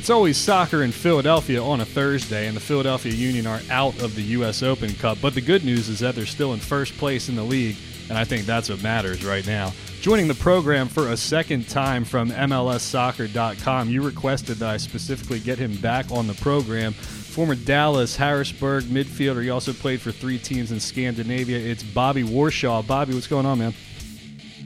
It's always soccer in Philadelphia on a Thursday, and the Philadelphia Union are out of the U.S. Open Cup. But the good news is that they're still in first place in the league, and I think that's what matters right now. Joining the program for a second time from MLSsoccer.com, you requested that I specifically get him back on the program. Former Dallas, Harrisburg midfielder. He also played for three teams in Scandinavia. It's Bobby Warshaw. Bobby, what's going on, man?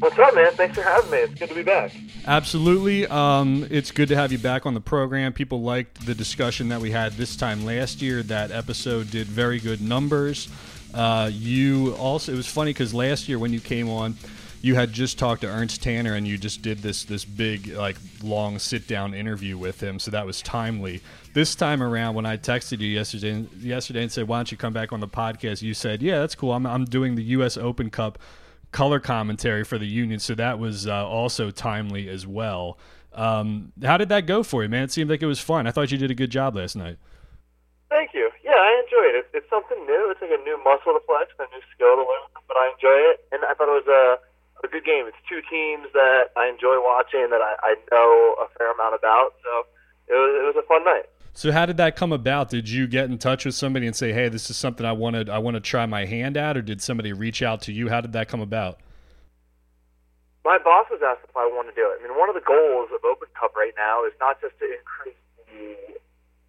What's up, man? Thanks for having me. It's good to be back. Absolutely. Um, it's good to have you back on the program. People liked the discussion that we had this time last year. That episode did very good numbers. Uh, you also, it was funny because last year when you came on, you had just talked to Ernst Tanner and you just did this this big like long sit down interview with him, so that was timely. This time around, when I texted you yesterday yesterday and said, "Why don't you come back on the podcast?" You said, "Yeah, that's cool. I'm I'm doing the U.S. Open Cup." Color commentary for the Union, so that was uh, also timely as well. Um, how did that go for you, man? It seemed like it was fun. I thought you did a good job last night. Thank you. Yeah, I enjoyed it. It's something new. It's like a new muscle to flex, a new skill to learn, but I enjoy it, and I thought it was a, a good game. It's two teams that I enjoy watching, that I, I know a fair amount about, so it was, it was a fun night. So how did that come about? Did you get in touch with somebody and say, "Hey, this is something I wanted I want to try my hand at," or did somebody reach out to you? How did that come about? My boss was asked if I want to do it. I mean, one of the goals of Open Cup right now is not just to increase the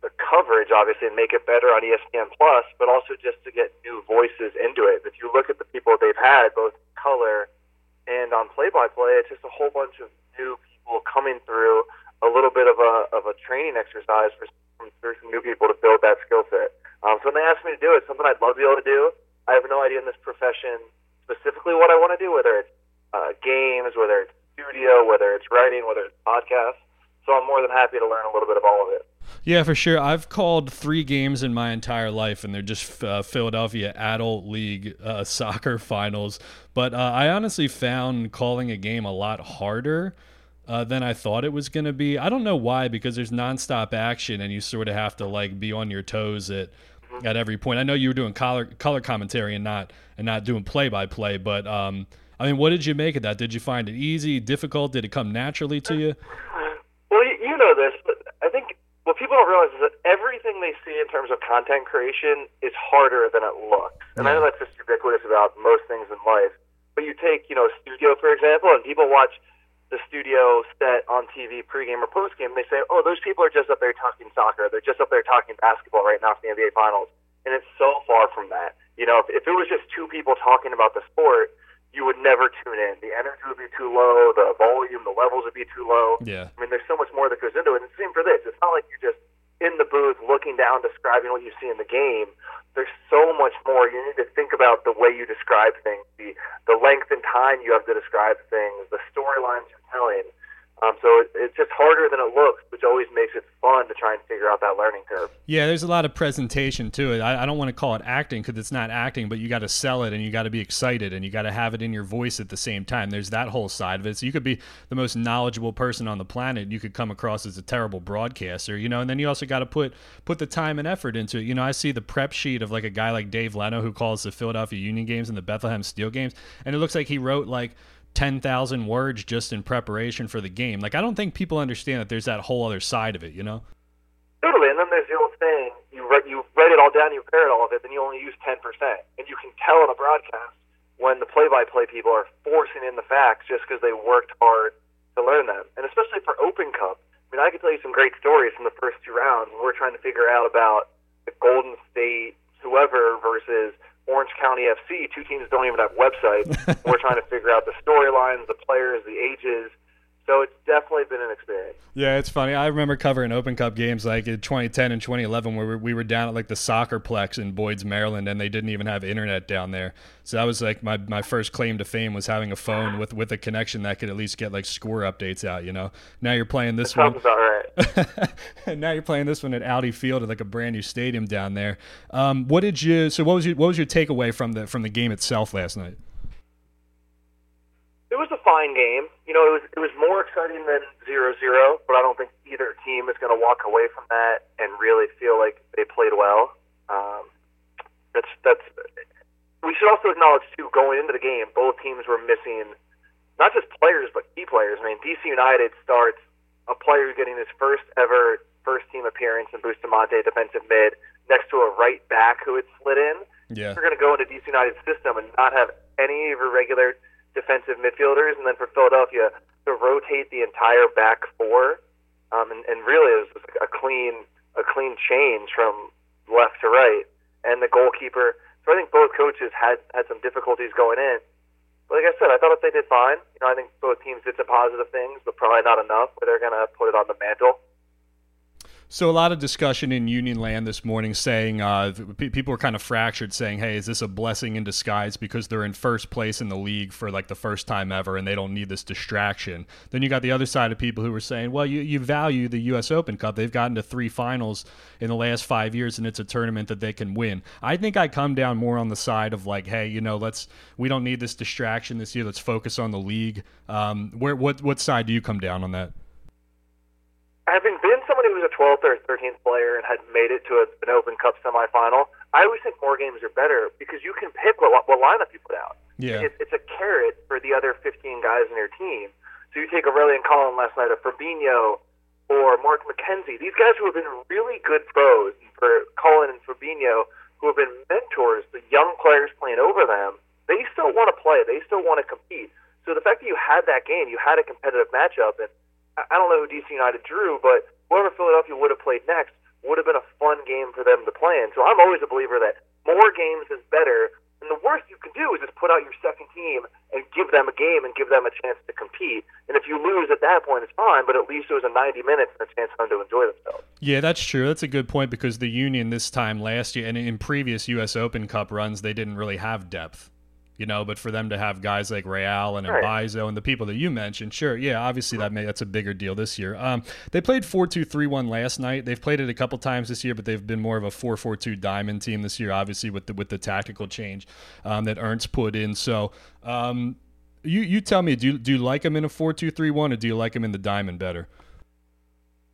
the coverage, obviously, and make it better on ESPN Plus, but also just to get new voices into it. If you look at the people they've had, both color and on play-by-play, it's just a whole bunch of new people coming through. A little bit of a of a training exercise for some, some new people to build that skill set. Um, so when they asked me to do it, something I'd love to be able to do. I have no idea in this profession specifically what I want to do, whether it's uh, games, whether it's studio, whether it's writing, whether it's podcasts. So I'm more than happy to learn a little bit of all of it. Yeah, for sure. I've called three games in my entire life, and they're just uh, Philadelphia Adult League uh, soccer finals. But uh, I honestly found calling a game a lot harder uh, than I thought it was going to be. I don't know why, because there's nonstop action, and you sort of have to like be on your toes at mm-hmm. at every point. I know you were doing color color commentary and not and not doing play by play, but um, I mean, what did you make of that? Did you find it easy, difficult? Did it come naturally to you? Well, you know this, but I think what people don't realize is that everything they see in terms of content creation is harder than it looks. And yeah. I know that's just ubiquitous about most things in life. But you take, you know, studio for example, and people watch the studio set on TV pregame or postgame, they say, "Oh, those people are just up there talking soccer. They're just up there talking basketball right now for the NBA Finals." And it's so far from that. You know, if, if it was just two people talking about the sport, you would never tune in. The energy would be too low. The volume, the levels would be too low. Yeah. I mean, there's so much more that goes into it. And the same for this. It's not like you're just in the booth looking down, describing what you see in the game there's so much more. You need to think about the way you describe things, the the length and time you have to describe things, the storylines you're telling. Um, so it, it's just harder than it looks, which always makes it fun to try and figure out that learning curve. Yeah, there's a lot of presentation to it. I, I don't want to call it acting because it's not acting, but you got to sell it and you got to be excited and you got to have it in your voice at the same time. There's that whole side of it. So you could be the most knowledgeable person on the planet, you could come across as a terrible broadcaster, you know. And then you also got to put put the time and effort into it. You know, I see the prep sheet of like a guy like Dave Leno who calls the Philadelphia Union games and the Bethlehem Steel games, and it looks like he wrote like 10,000 words just in preparation for the game. Like, I don't think people understand that there's that whole other side of it, you know? Totally. And then there's the old saying you write, you write it all down, you parrot all of it, then you only use 10%. And you can tell in a broadcast when the play by play people are forcing in the facts just because they worked hard to learn them. And especially for Open Cup. I mean, I could tell you some great stories from the first two rounds. When we're trying to figure out about the Golden State, whoever, versus Orange County FC. Two teams don't even have websites. We're trying to figure out the storylines, the players, the ages. So it's definitely been an experience. Yeah, it's funny. I remember covering Open Cup games like in 2010 and 2011 where we were down at like the soccer plex in Boyd's, Maryland, and they didn't even have internet down there. So that was like my, my first claim to fame was having a phone with, with a connection that could at least get like score updates out, you know? Now you're playing this that one. Right. and now you're playing this one at Audi Field at like a brand new stadium down there. Um, what did you, so what was your, what was your takeaway from the, from the game itself last night? It was a fine game. You know, it was it was more exciting than zero zero, but I don't think either team is going to walk away from that and really feel like they played well. Um, that's that's. We should also acknowledge too, going into the game, both teams were missing not just players but key players. I mean, DC United starts a player getting his first ever first team appearance in Bustamante, defensive mid, next to a right back who had slid in. Yeah. We're going to go into DC United's system and not have any of your regular defensive midfielders, and then for Philadelphia to rotate the entire back four. Um, and, and really, it was a clean a clean change from left to right, and the goalkeeper. So I think both coaches had had some difficulties going in. But like I said, I thought they did fine. You know, I think both teams did some positive things, but probably not enough where they're going to put it on the mantle. So a lot of discussion in Union Land this morning, saying uh, people were kind of fractured, saying, "Hey, is this a blessing in disguise because they're in first place in the league for like the first time ever, and they don't need this distraction?" Then you got the other side of people who were saying, "Well, you, you value the U.S. Open Cup. They've gotten to three finals in the last five years, and it's a tournament that they can win." I think I come down more on the side of like, "Hey, you know, let's we don't need this distraction this year. Let's focus on the league." Um, where what what side do you come down on that? Having been somebody who was a 12th or 13th player and had made it to a, an Open Cup semifinal, I always think more games are better because you can pick what, what lineup you put out. Yeah. It, it's a carrot for the other 15 guys in your team. So you take Aurélien Collin last night, or Fabinho, or Mark McKenzie. These guys who have been really good pros, for Collin and Fabinho, who have been mentors, the young players playing over them, they still want to play. They still want to compete. So the fact that you had that game, you had a competitive matchup, and – I don't know who DC United drew, but whoever Philadelphia would have played next would have been a fun game for them to play in. So I'm always a believer that more games is better. And the worst you can do is just put out your second team and give them a game and give them a chance to compete. And if you lose at that point, it's fine, but at least it was a 90 minutes and a chance for them to enjoy themselves. Yeah, that's true. That's a good point because the Union this time last year and in previous U.S. Open Cup runs, they didn't really have depth you know. But for them to have guys like Real and right. and the people that you mentioned, sure, yeah, obviously that may, that's a bigger deal this year. Um, they played four two three one last night. They've played it a couple times this year, but they've been more of a four four two diamond team this year, obviously with the with the tactical change um, that Ernst put in. So. Um, you, you tell me, do you, do you like him in a four two three one, or do you like him in the diamond better?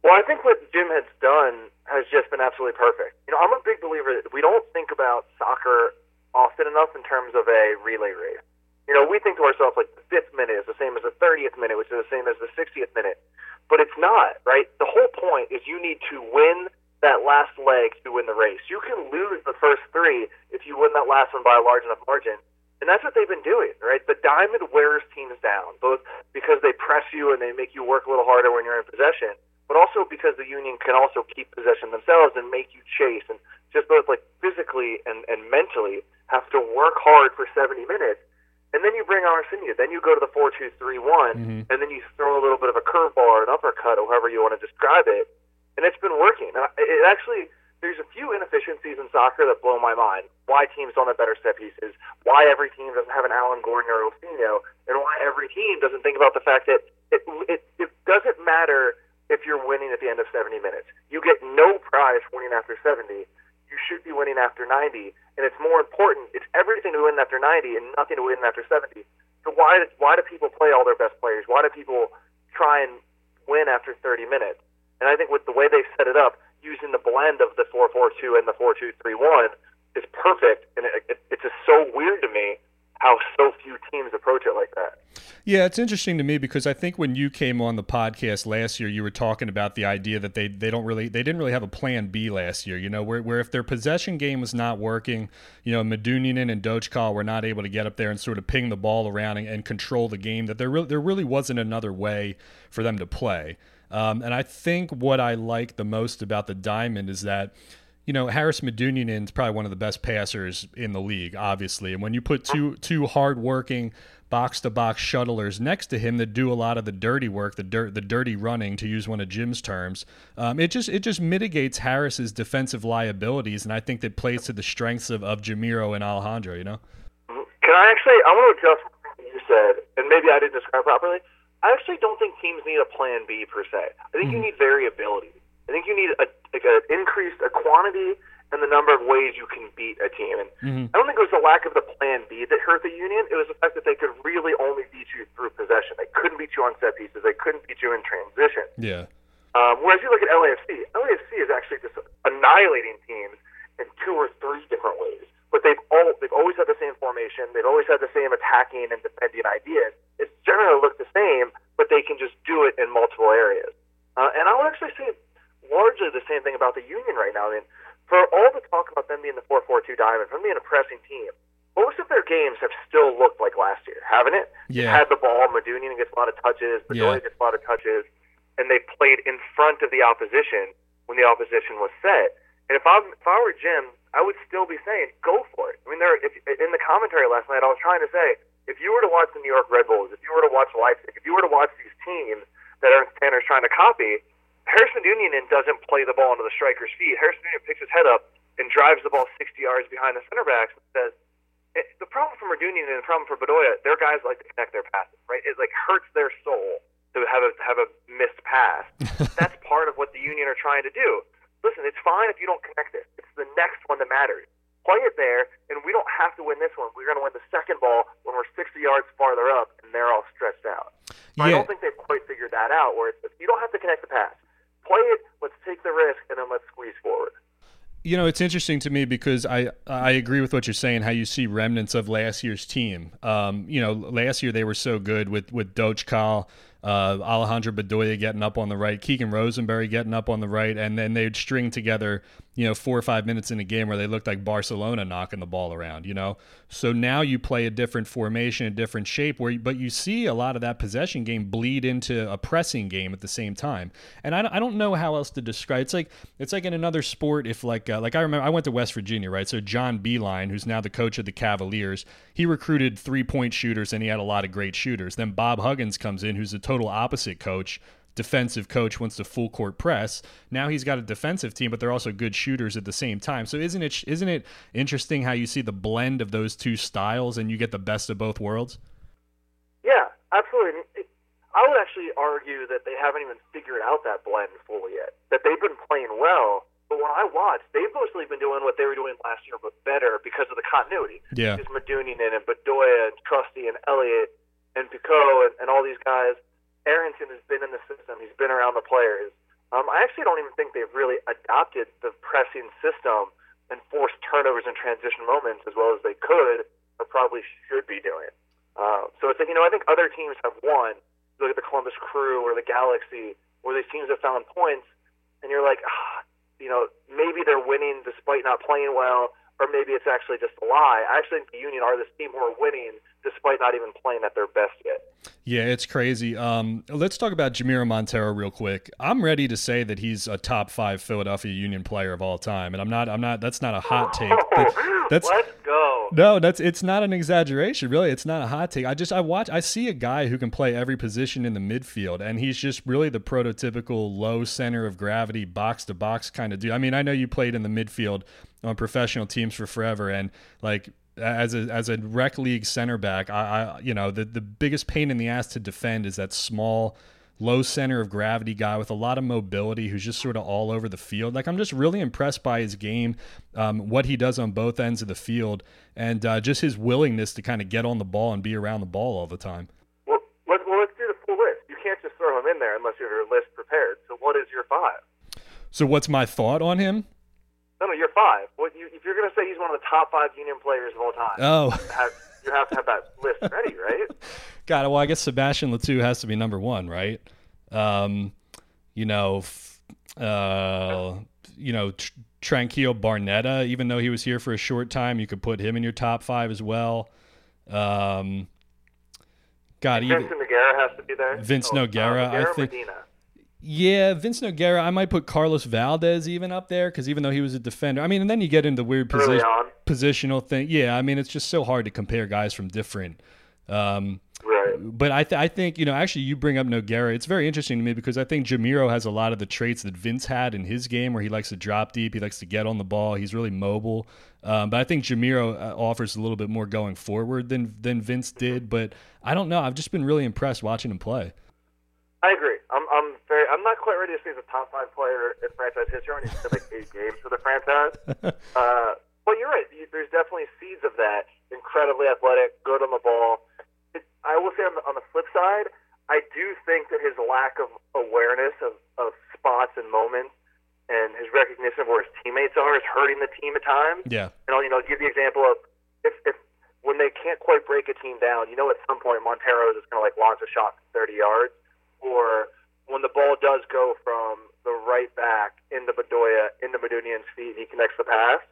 Well, I think what Jim has done has just been absolutely perfect. You know, I'm a big believer that we don't think about soccer often enough in terms of a relay race. You know, we think to ourselves like the fifth minute is the same as the 30th minute, which is the same as the 60th minute. But it's not, right? The whole point is you need to win that last leg to win the race. You can lose the first three if you win that last one by a large enough margin. And that's what they've been doing, right? The diamond wears teams down, both because they press you and they make you work a little harder when you're in possession, but also because the Union can also keep possession themselves and make you chase and just both like physically and, and mentally have to work hard for 70 minutes. And then you bring on Ilsinho. Then you go to the 4 2 3 1, mm-hmm. and then you throw a little bit of a curveball or an uppercut, or however you want to describe it. And it's been working. And it actually, there's a few inefficiencies in soccer that blow my mind. Why teams don't have better set pieces, why every team doesn't have an Alan Gordon or Ilsinho, and why every team doesn't think about the fact that it, it, it doesn't matter if you're winning at the end of 70 minutes. You get no prize for winning after 70 you should be winning after 90. And it's more important. It's everything to win after 90 and nothing to win after 70. So why why do people play all their best players? Why do people try and win after 30 minutes? And I think with the way they've set it up, using the blend of the 4-4-2 and the 4-2-3-1 is perfect. And it, it, it's just so weird to me how so few teams approach it like that. Yeah, it's interesting to me because I think when you came on the podcast last year, you were talking about the idea that they, they don't really they didn't really have a plan B last year. You know, where, where if their possession game was not working, you know, Medunjanin and Dočkal were not able to get up there and sort of ping the ball around and, and control the game. That there really there really wasn't another way for them to play. Um, and I think what I like the most about the diamond is that you know, Haris Medunjanin is probably one of the best passers in the league, obviously. And when you put two two hardworking box to box shuttlers next to him that do a lot of the dirty work, the dirt, the dirty running, to use one of Jim's terms, um, it just it just mitigates Haris's defensive liabilities, and I think that plays to the strengths of, of Jamiro and Alejandro. You know. Can I actually? I want to adjust what you said, and maybe I didn't describe properly. I actually don't think teams need a plan B per se. I think mm-hmm. you need variability. I think you need a, like a increased a quantity and the number of ways you can beat a team. And mm-hmm. I don't think it was the lack of the plan B that hurt the Union. It was the fact that they could really only beat you through possession. They couldn't beat you on set pieces. They couldn't beat you in transition. Yeah. Um, whereas you look at LAFC, LAFC is actually just annihilating teams in two or three different ways. But they've all they've always had the same formation. They've always had the same attacking and defending ideas. It's generally looked the same, but they can just do it in multiple areas. Uh, and I would actually say largely the same thing about the Union right now. I mean, for all the talk about them being the 4-4-2 diamond, from being a pressing team, most of their games have still looked like last year, haven't it? Yeah. Had the ball, Medunjanin gets a lot of touches, Bedoya Yeah. gets a lot of touches, and they played in front of the opposition when the opposition was set. And if I'm if I were Jim, I would still be saying go for it. I mean, there if in the commentary last night, I was trying to say if you were to watch the New York Red Bulls, if you were to watch Leipzig, if you were to watch these teams that Ernst Tanner's trying to copy, Harrison Union doesn't play the ball into the striker's feet. Harrison Union picks his head up and drives the ball 60 yards behind the center backs and says, it, the problem for Medunjanin and the problem for Bedoya, their guys like to connect their passes, right? It like hurts their soul to have a have a missed pass. That's part of what the Union are trying to do. Listen, it's fine if you don't connect it. It's the next one that matters. Play it there, and we don't have to win this one. We're going to win the second ball when we're 60 yards farther up, and they're all stretched out. So I don't think they've quite figured that out. Where it's, you don't have to connect the pass. Play it. Let's take the risk, and then let's squeeze forward. You know, it's interesting to me because I I agree with what you're saying. How you see remnants of last year's team. Um, you know, last year they were so good with with Dočkal, uh, Alejandro Bedoya getting up on the right, Keegan Rosenberry getting up on the right, and then they'd string together, you know, four or five minutes in a game where they looked like Barcelona knocking the ball around. You know, so now you play a different formation, a different shape, where but you see a lot of that possession game bleed into a pressing game at the same time. And I, don't- I don't know how else to describe. It's like it's like in another sport. If like uh, like I remember I went to West Virginia, right? So John Beilein, who's now the coach of the Cavaliers, he recruited three point shooters and he had a lot of great shooters. Then Bob Huggins comes in, who's the total opposite coach. Defensive coach wants to full court press. Now he's got a defensive team, but they're also good shooters at the same time. So isn't it isn't it interesting how you see the blend of those two styles and you get the best of both worlds? Yeah, absolutely. I would actually argue that they haven't even figured out that blend fully yet. That they've been playing well, but when I watch, they've mostly been doing what they were doing last year, but better because of the continuity. Yeah. Just Medunjanin and Bedoya and Trusty and Elliott and Picault and, and all these guys. Arrington has been in the system. He's been around the players. Um, I actually don't even think they've really adopted the pressing system and forced turnovers and transition moments as well as they could or probably should be doing. Uh, so it's like, you know, I think other teams have won. Look at the Columbus Crew or the Galaxy, where these teams have found points, and you're like, ah, you know, maybe they're winning despite not playing well, or maybe it's actually just a lie. I actually think the Union are this team who are winning despite not even playing at their best yet. Yeah, it's crazy. Um, let's talk about Jamiro Monteiro real quick. I'm ready to say that he's a top five Philadelphia Union player of all time, and I'm not. I'm not. That's not a hot take. That- that's Let's go. No. That's it's not an exaggeration. Really, it's not a hot take. I just I watch. I see a guy who can play every position in the midfield, and he's just really the prototypical low center of gravity, box to box kind of dude. I mean, I know you played in the midfield on professional teams for forever, and like as a as a rec league center back, I, I you know the the biggest pain in the ass to defend is that small, low center of gravity guy with a lot of mobility who's just sort of all over the field. Like I'm just really impressed by his game, um, what he does on both ends of the field, and uh, just his willingness to kind of get on the ball and be around the ball all the time. Well, let, well, let's do the full list. You can't just throw him in there unless you have your list prepared. So, what is your five? So what's my thought on him? No, no, you're five. What you, if you're going to say he's one of the top five Union players of all time, Oh. you, have, you have to have that list ready, right? God, well, I guess Sebastien Le Toux has to be number one, right? Um, you know, f- uh, you know, Tr- Tranquillo Barnetta, even though he was here for a short time, you could put him in your top five as well. Um, God, even, Vincent Nogueira has to be there. Vince Oh, Nogueira, I uh, Nogueira, think- Medina. yeah, Vince Nogueira. I might put Carlos Valdés even up there because even though he was a defender, I mean, and then you get into weird on. positional thing. Yeah, I mean, it's just so hard to compare guys from different. Um. But I, th- I think you know actually you bring up Nogueira. It's very interesting to me because I think Jamiro has a lot of the traits that Vince had in his game, where he likes to drop deep, he likes to get on the ball, he's really mobile. Um, but I think Jamiro uh, offers a little bit more going forward than than Vince did. But I don't know. I've just been really impressed watching him play. I agree. I'm, I'm very. I'm not quite ready to say he's a top five player in franchise history. He's played like eight games for the franchise. Uh, but you're right. There's definitely seeds of that. Incredibly athletic, good on the ball. I will say on the, on the flip side, I do think that his lack of awareness of, of spots and moments and his recognition of where his teammates are is hurting the team at times. Yeah, And I'll, you know, give the example of if, if when they can't quite break a team down, you know, at some point Monteiro is just going to like launch a shot from 30 yards, or when the ball does go from the right back into Bedoya, into Medunjanin's feet, and he connects the pass.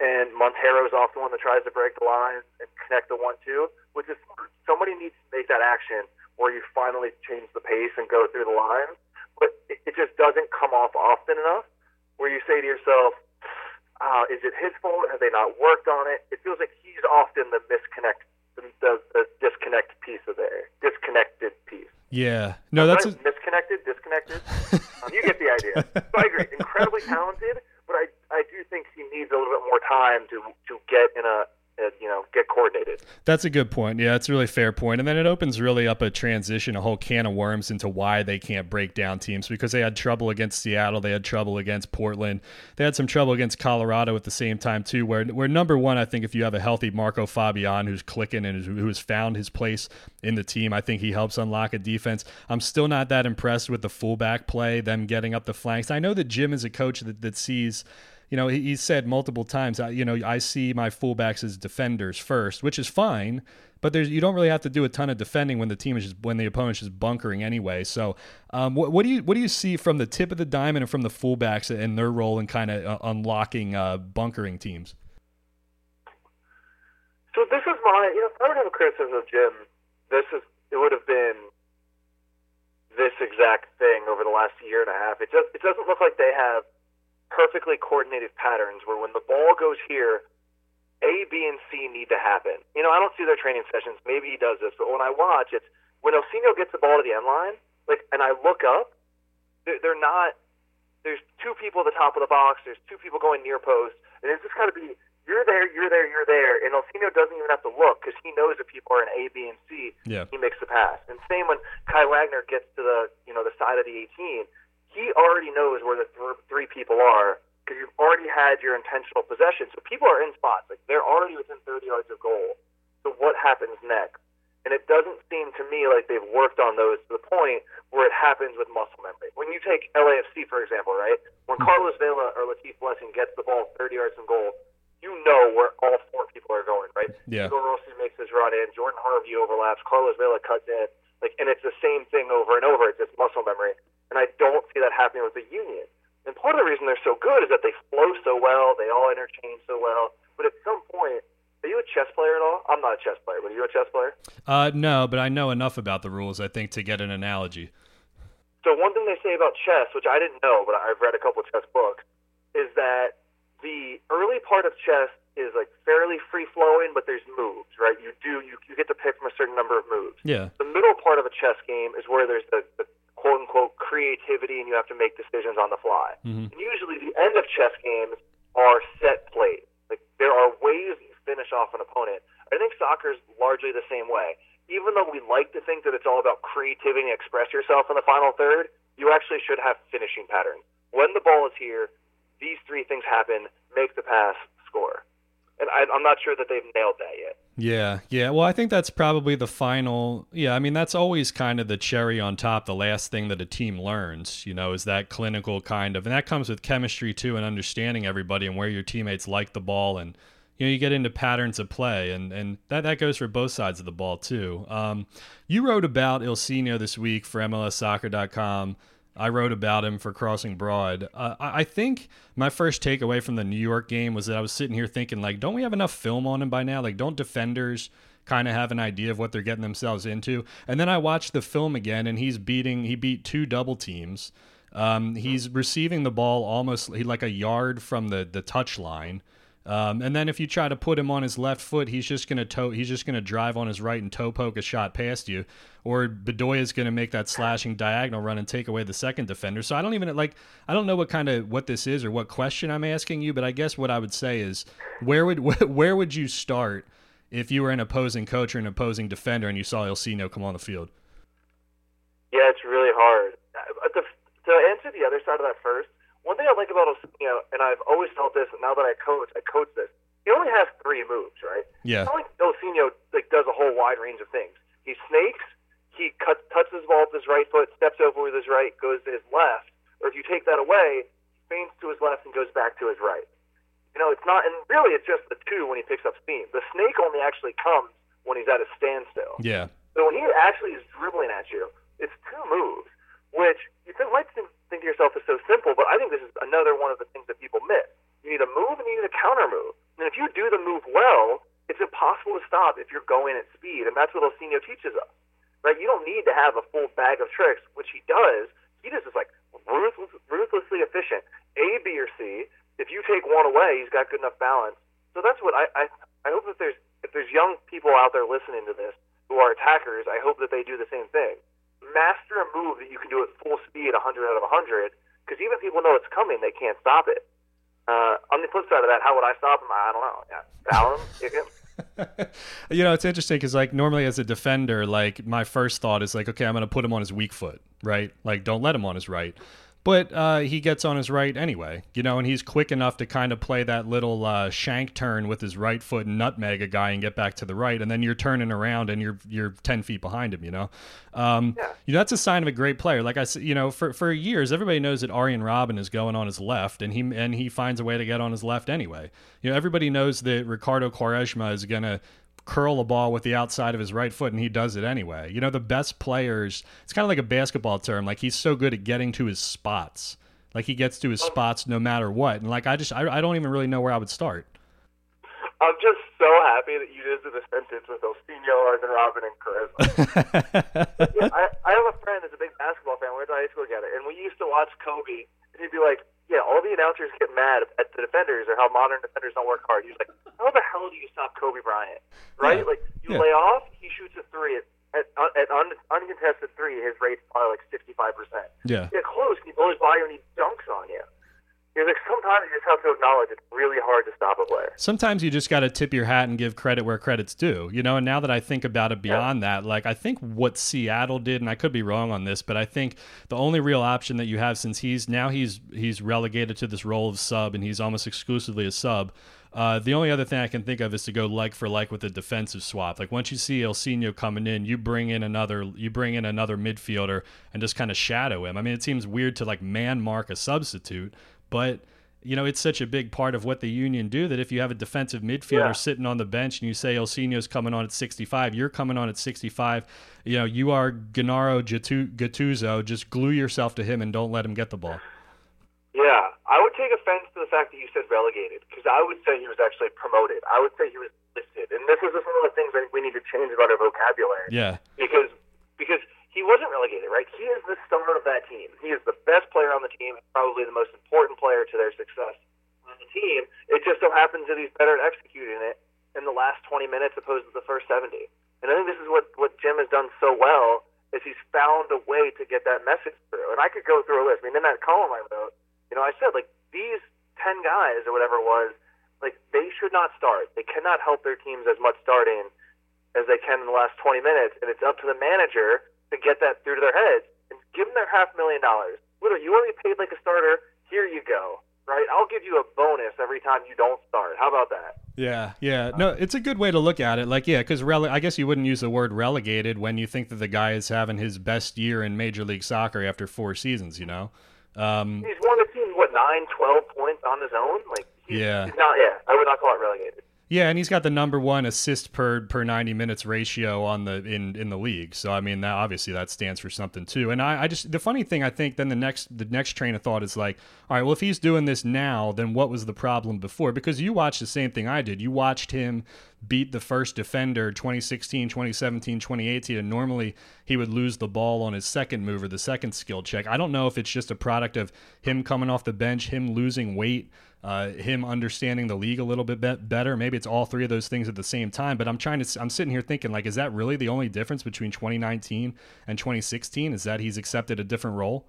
And Monteiro's off the one that tries to break the line and connect the one-two, which is somebody needs to make that action where you finally change the pace and go through the line. But it, it just doesn't come off often enough where you say to yourself, uh, is it his fault? Have they not worked on it? It feels like he's often the misconnect, the, the, the disconnect piece of there, disconnected piece. Yeah, no, that's a... misconnected, disconnected. um, you get the idea. So I agree. Incredibly talented, I do think he needs a little bit more time to to get in a you know get coordinated. That's a good point. Yeah, it's a really fair point. And then it opens really up a transition, a whole can of worms into why they can't break down teams because they had trouble against Seattle, they had trouble against Portland, they had some trouble against Colorado at the same time too. Where where number one, I think if you have a healthy Marco Fabian who's clicking and who has found his place in the team, I think he helps unlock a defense. I'm still not that impressed with the fullback play, them getting up the flanks. I know that Jim is a coach that, that sees you know, he, he said multiple times, you know, I see my fullbacks as defenders first, which is fine. But there's you don't really have to do a ton of defending when the team is just when the opponent's just bunkering anyway. So, um, what, what, do you what do you see from the tip of the diamond and from the fullbacks and their role in kind of uh, unlocking uh, bunkering teams? So this is my you know if I would have a criticism of Jim, this is it would have been this exact thing over the last year and a half. It just it doesn't look like they have perfectly coordinated patterns where when the ball goes here, A, B, and C need to happen. You know, I don't see their training sessions. Maybe he does this, but when I watch, it's when Ilsinho gets the ball to the end line, like, and I look up, they're, they're not. There's two people at the top of the box. There's two people going near post, and it's just got to be you're there, you're there, you're there, and Ilsinho doesn't even have to look because he knows that people are in A, B, and C. Yeah. He makes the pass, and same when Kai Wagner gets to the you know the side of the 18 he already knows where the th- three people are because you've already had your intentional possession. So people are in spots. Like they're already within 30 yards of goal. So what happens next? And it doesn't seem to me like they've worked on those to the point where it happens with muscle memory. When you take LAFC, for example, right? When hmm. Carlos Vela or Latif Blessing gets the ball 30 yards from goal, you know where all four people are going, right? Yeah. Hugo Rossi makes his run in, Jordan Harvey overlaps, Carlos Vela cuts in, like, and it's the same thing over and over. It's just muscle memory and I don't see that happening with the Union. And part of the reason they're so good is that they flow so well, they all interchange so well. But at some point, are you a chess player at all? I'm not a chess player, but are you a chess player? Uh, no, but I know enough about the rules, I think, to get an analogy. So one thing they say about chess, which I didn't know, but I've read a couple of chess books, is that the early part of chess is like fairly free flowing, but there's moves, right? You do you, you get to pick from a certain number of moves. Yeah. The middle part of a chess game is where there's the, the quote unquote creativity and you have to make decisions on the fly. Mm-hmm. And usually the end of chess games are set plays. Like there are ways you finish off an opponent. I think soccer is largely the same way. Even though we like to think that it's all about creativity and express yourself in the final third, you actually should have finishing patterns. When the ball is here, these three things happen: make the pass, and I, I'm not sure that they've nailed that yet. Yeah, yeah. Well, I think that's probably the final. Yeah, I mean, that's always kind of the cherry on top, the last thing that a team learns, you know, is that clinical kind of, and that comes with chemistry too, and understanding everybody and where your teammates like the ball, and you know, you get into patterns of play, and and that that goes for both sides of the ball too. Um, you wrote about Ilsinho this week for MLSsoccer.com. I wrote about him for Crossing Broad. Uh, I think my first takeaway from the New York game was that I was sitting here thinking, like, don't we have enough film on him by now? Like, don't defenders kind of have an idea of what they're getting themselves into? And then I watched the film again, and he's beating, he beat two double teams. Um, he's receiving the ball almost like a yard from the the touch line. Um, and then if you try to put him on his left foot, he's just gonna toe. He's just gonna drive on his right and toe poke a shot past you. Or Bedoya is gonna make that slashing diagonal run and take away the second defender. So I don't even like. I don't know what kind of what this is or what question I'm asking you, but I guess what I would say is where would where would you start if you were an opposing coach or an opposing defender and you saw Ilsinho come on the field? Yeah, it's really hard. Uh, to, to answer the other side of that first, one thing I like about Ilsinho, and I've always felt this, and now that I coach, I coach this. He only has three moves, right? Yeah. It's not like Ilsinho like does a whole wide range of things. He snakes, he cuts, touches the ball with his right foot, steps over with his right, goes to his left. Or if you take that away, feints to his left and goes back to his right. You know, it's not, and really, it's just the two when he picks up steam. The snake only actually comes when he's at a standstill. Yeah. So when he actually is dribbling at you, it's two moves, which you might think to yourself is so simple, but I think this is another one of the things that people miss. You need a move and you need a counter move. And if you do the move well, it's impossible to stop if you're going at speed. And that's what Ilsinho teaches us. Right? You don't need to have a full bag of tricks, which he does. He just is like ruthless, ruthlessly efficient. A, B, or C. If you take one away, he's got good enough balance. So that's what I, I, I hope that there's if there's young people out there listening to this who are attackers, I hope that they do the same thing. Master a move that you can do at full speed, 100 out of 100, because even if people know it's coming, they can't stop it. Uh, on the flip side of that, how would I stop him? I don't know. Yeah, him, kick you know, it's interesting because like normally as a defender, like my first thought is like, okay, I'm going to put him on his weak foot, right? Like, don't let him on his right. But uh, he gets on his right anyway, you know, and he's quick enough to kind of play that little uh, shank turn with his right foot and nutmeg a guy and get back to the right, and then you're turning around and you're you're ten feet behind him, you know. Um, yeah. You know that's a sign of a great player. Like I said, you know, for for years everybody knows that Arjen Robben is going on his left, and he and he finds a way to get on his left anyway. You know, everybody knows that Ricardo Quaresma is gonna curl a ball with the outside of his right foot and he does it anyway. You know, the best players, it's kind of like a basketball term. Like he's so good at getting to his spots. Like he gets to his oh. spots no matter what. And like I just, I, I don't even really know where I would start. I'm just so happy that you did the sentence with Ilsinho, Arjen Robben, and Charisma. yeah, I, I have a friend that's a big basketball fan. We went to high school together, and we used to watch Kobe, and he'd be like, yeah, all the announcers get mad at the defenders or how modern defenders don't work hard. He's like, how the hell do you stop Kobe Bryant? Right? Yeah. Like, you yeah. lay off, he shoots a three at, at, at un, uncontested three. His rate's probably like 65%. Yeah. Get close, he blows by you and he dunks on you. He's like, sometimes you just have to acknowledge it's really hard to stop a player. Sometimes you just got to tip your hat and give credit where credit's due, you know. And now that I think about it beyond yeah. that, like I think what Seattle did, and I could be wrong on this, but I think the only real option that you have since he's now he's he's relegated to this role of sub, and he's almost exclusively a sub. Uh, the only other thing I can think of is to go like for like with a defensive swap. Like once you see Ilsinho coming in, you bring in another you bring in another midfielder and just kind of shadow him. I mean, it seems weird to like man mark a substitute, but you know, it's such a big part of what the Union do that if you have a defensive midfielder yeah. sitting on the bench and you say Ilsinho's coming on at 65, you're coming on at 65. You know, you are Gennaro Gattuso. Just glue yourself to him and don't let him get the ball. Yeah, I would take offense to the fact that you said relegated because I would say he was actually promoted. I would say he was listed, and this is one of the things I think we need to change about our vocabulary. Yeah, because because he wasn't relegated, right? He is the star of that team. He is the best player on the team, probably the most important player to their success on the team. It just so happens that he's better at executing it in the last 20 minutes opposed to the first 70. And I think this is what, what Jim has done so well is he's found a way to get that message through. And I could go through a list. I mean, in that column I wrote, you know, I said, like, these 10 guys or whatever it was, like, they should not start. They cannot help their teams as much starting as they can in the last 20 minutes. And it's up to the manager to get that through to their heads and give them their half million dollars. Literally, you already paid like a starter. Here you go. Right? I'll give you a bonus every time you don't start. How about that? Yeah, yeah. No, it's a good way to look at it. Like, yeah, because rele- I guess you wouldn't use the word relegated when you think that the guy is having his best year in Major League Soccer after four seasons. You know, um, he's won the team what nine, twelve points on his own. Like, he's, yeah, he's not. Yeah, I would not call it relegated. Yeah, and he's got the number one assist per per ninety minutes ratio on the in in the league. So I mean, that obviously that stands for something too. And I, I just the funny thing I think then the next the next train of thought is like, all right, well if he's doing this now, then what was the problem before? Because you watched the same thing I did. You watched him beat the first defender 2016, 2017, 2018, and normally he would lose the ball on his second move or the second skill check. I don't know if it's just a product of him coming off the bench, him losing weight uh, him understanding the league a little bit be- better. Maybe it's all three of those things at the same time. But I'm trying to. I'm sitting here thinking like, is that really the only difference between 2019 and 2016? Is that he's accepted a different role?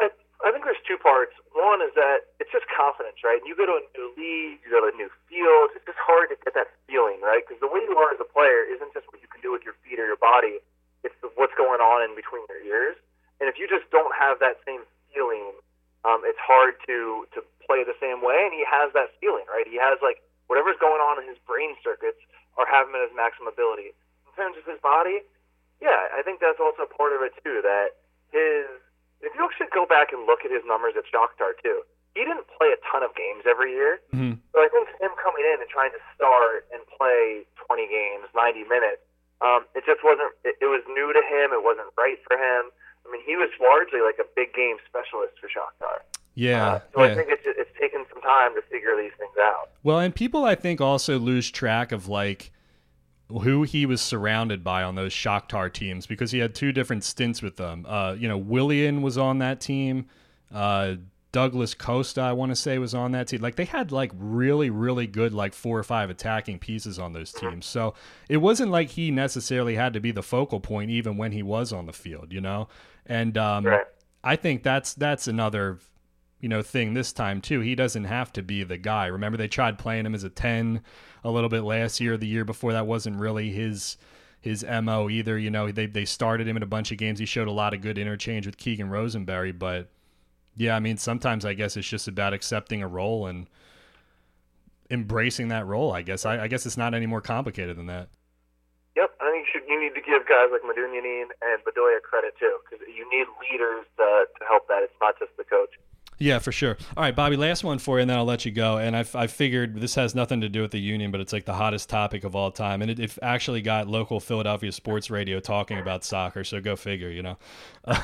I, I think there's two parts. One is that it's just confidence, right? You go to a new league, you go to a new field. It's just hard to get that feeling, right? Because the way you are as a player isn't just what you can do with your feet or your body. It's what's going on in between your ears. And if you just don't have that same feeling um, it's hard to to play the same way. And he has that feeling, right? He has like whatever's going on in his brain circuits are having his maximum ability. In terms of his body, yeah, I think that's also part of it too. That his if you actually go back and look at his numbers at Shakhtar too, he didn't play a ton of games every year. Mm-hmm. So I think him coming in and trying to start and play 20 games, 90 minutes, um, it just wasn't. It, it was new to him. It wasn't right for him. I mean, he was largely like a big game specialist for Shakhtar. Yeah. Uh, so yeah. I think it's it's taken some time to figure these things out. Well, and people I think also lose track of like who he was surrounded by on those Shakhtar teams because he had two different stints with them. Uh, you know, Willian was on that team. Uh, Douglas Costa, I want to say, was on that team. Like they had like really, really good like four or five attacking pieces on those teams. So it wasn't like he necessarily had to be the focal point even when he was on the field, you know. And um, Right. I think that's that's another you know thing this time too. He doesn't have to be the guy. Remember they tried playing him as a 10 a little bit last year, the year before that wasn't really his his MO either, you know. They they started him in a bunch of games. He showed a lot of good interchange with Keegan Rosenberry, but yeah, I mean sometimes I guess it's just about accepting a role and embracing that role, I guess. I, I guess it's not any more complicated than that. Think you should. You need to give guys like Medunjanin and Bedoya credit too, because you need leaders uh, to help that. It's not just the coach. Yeah, for sure. All right, Bobby, last one for you, and then I'll let you go. And I've, I figured this has nothing to do with the union, but it's like the hottest topic of all time. And it, it actually got local Philadelphia sports radio talking about soccer, so go figure, you know. I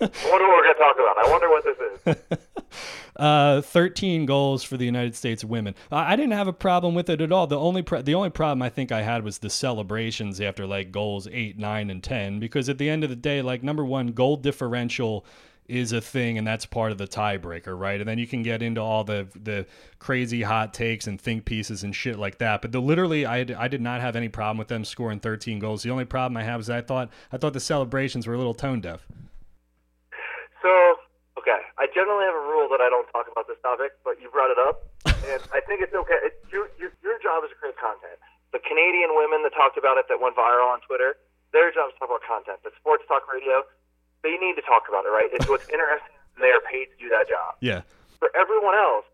wonder what we're going to talk about. I wonder what this is. Uh, 13 goals for the United States women. I, didn't have a problem with it at all. The only pro- the only problem I think I had was the celebrations after like goals 8, 9 and 10 because at the end of the day like number 1 goal differential is a thing and that's part of the tiebreaker, right? And then you can get into all the the crazy hot takes and think pieces and shit like that. But the literally I, I did not have any problem with them scoring 13 goals. The only problem I have is I thought I thought the celebrations were a little tone deaf. So, okay, I generally have a rule that I don't talk about this topic, but you brought it up, and I think it's okay. It, your, your, your job is to create content. The Canadian women that talked about it that went viral on Twitter, their job is to talk about content. The sports talk radio, they need to talk about it, right? It's what's interesting. They are paid to do that job. Yeah. For everyone else,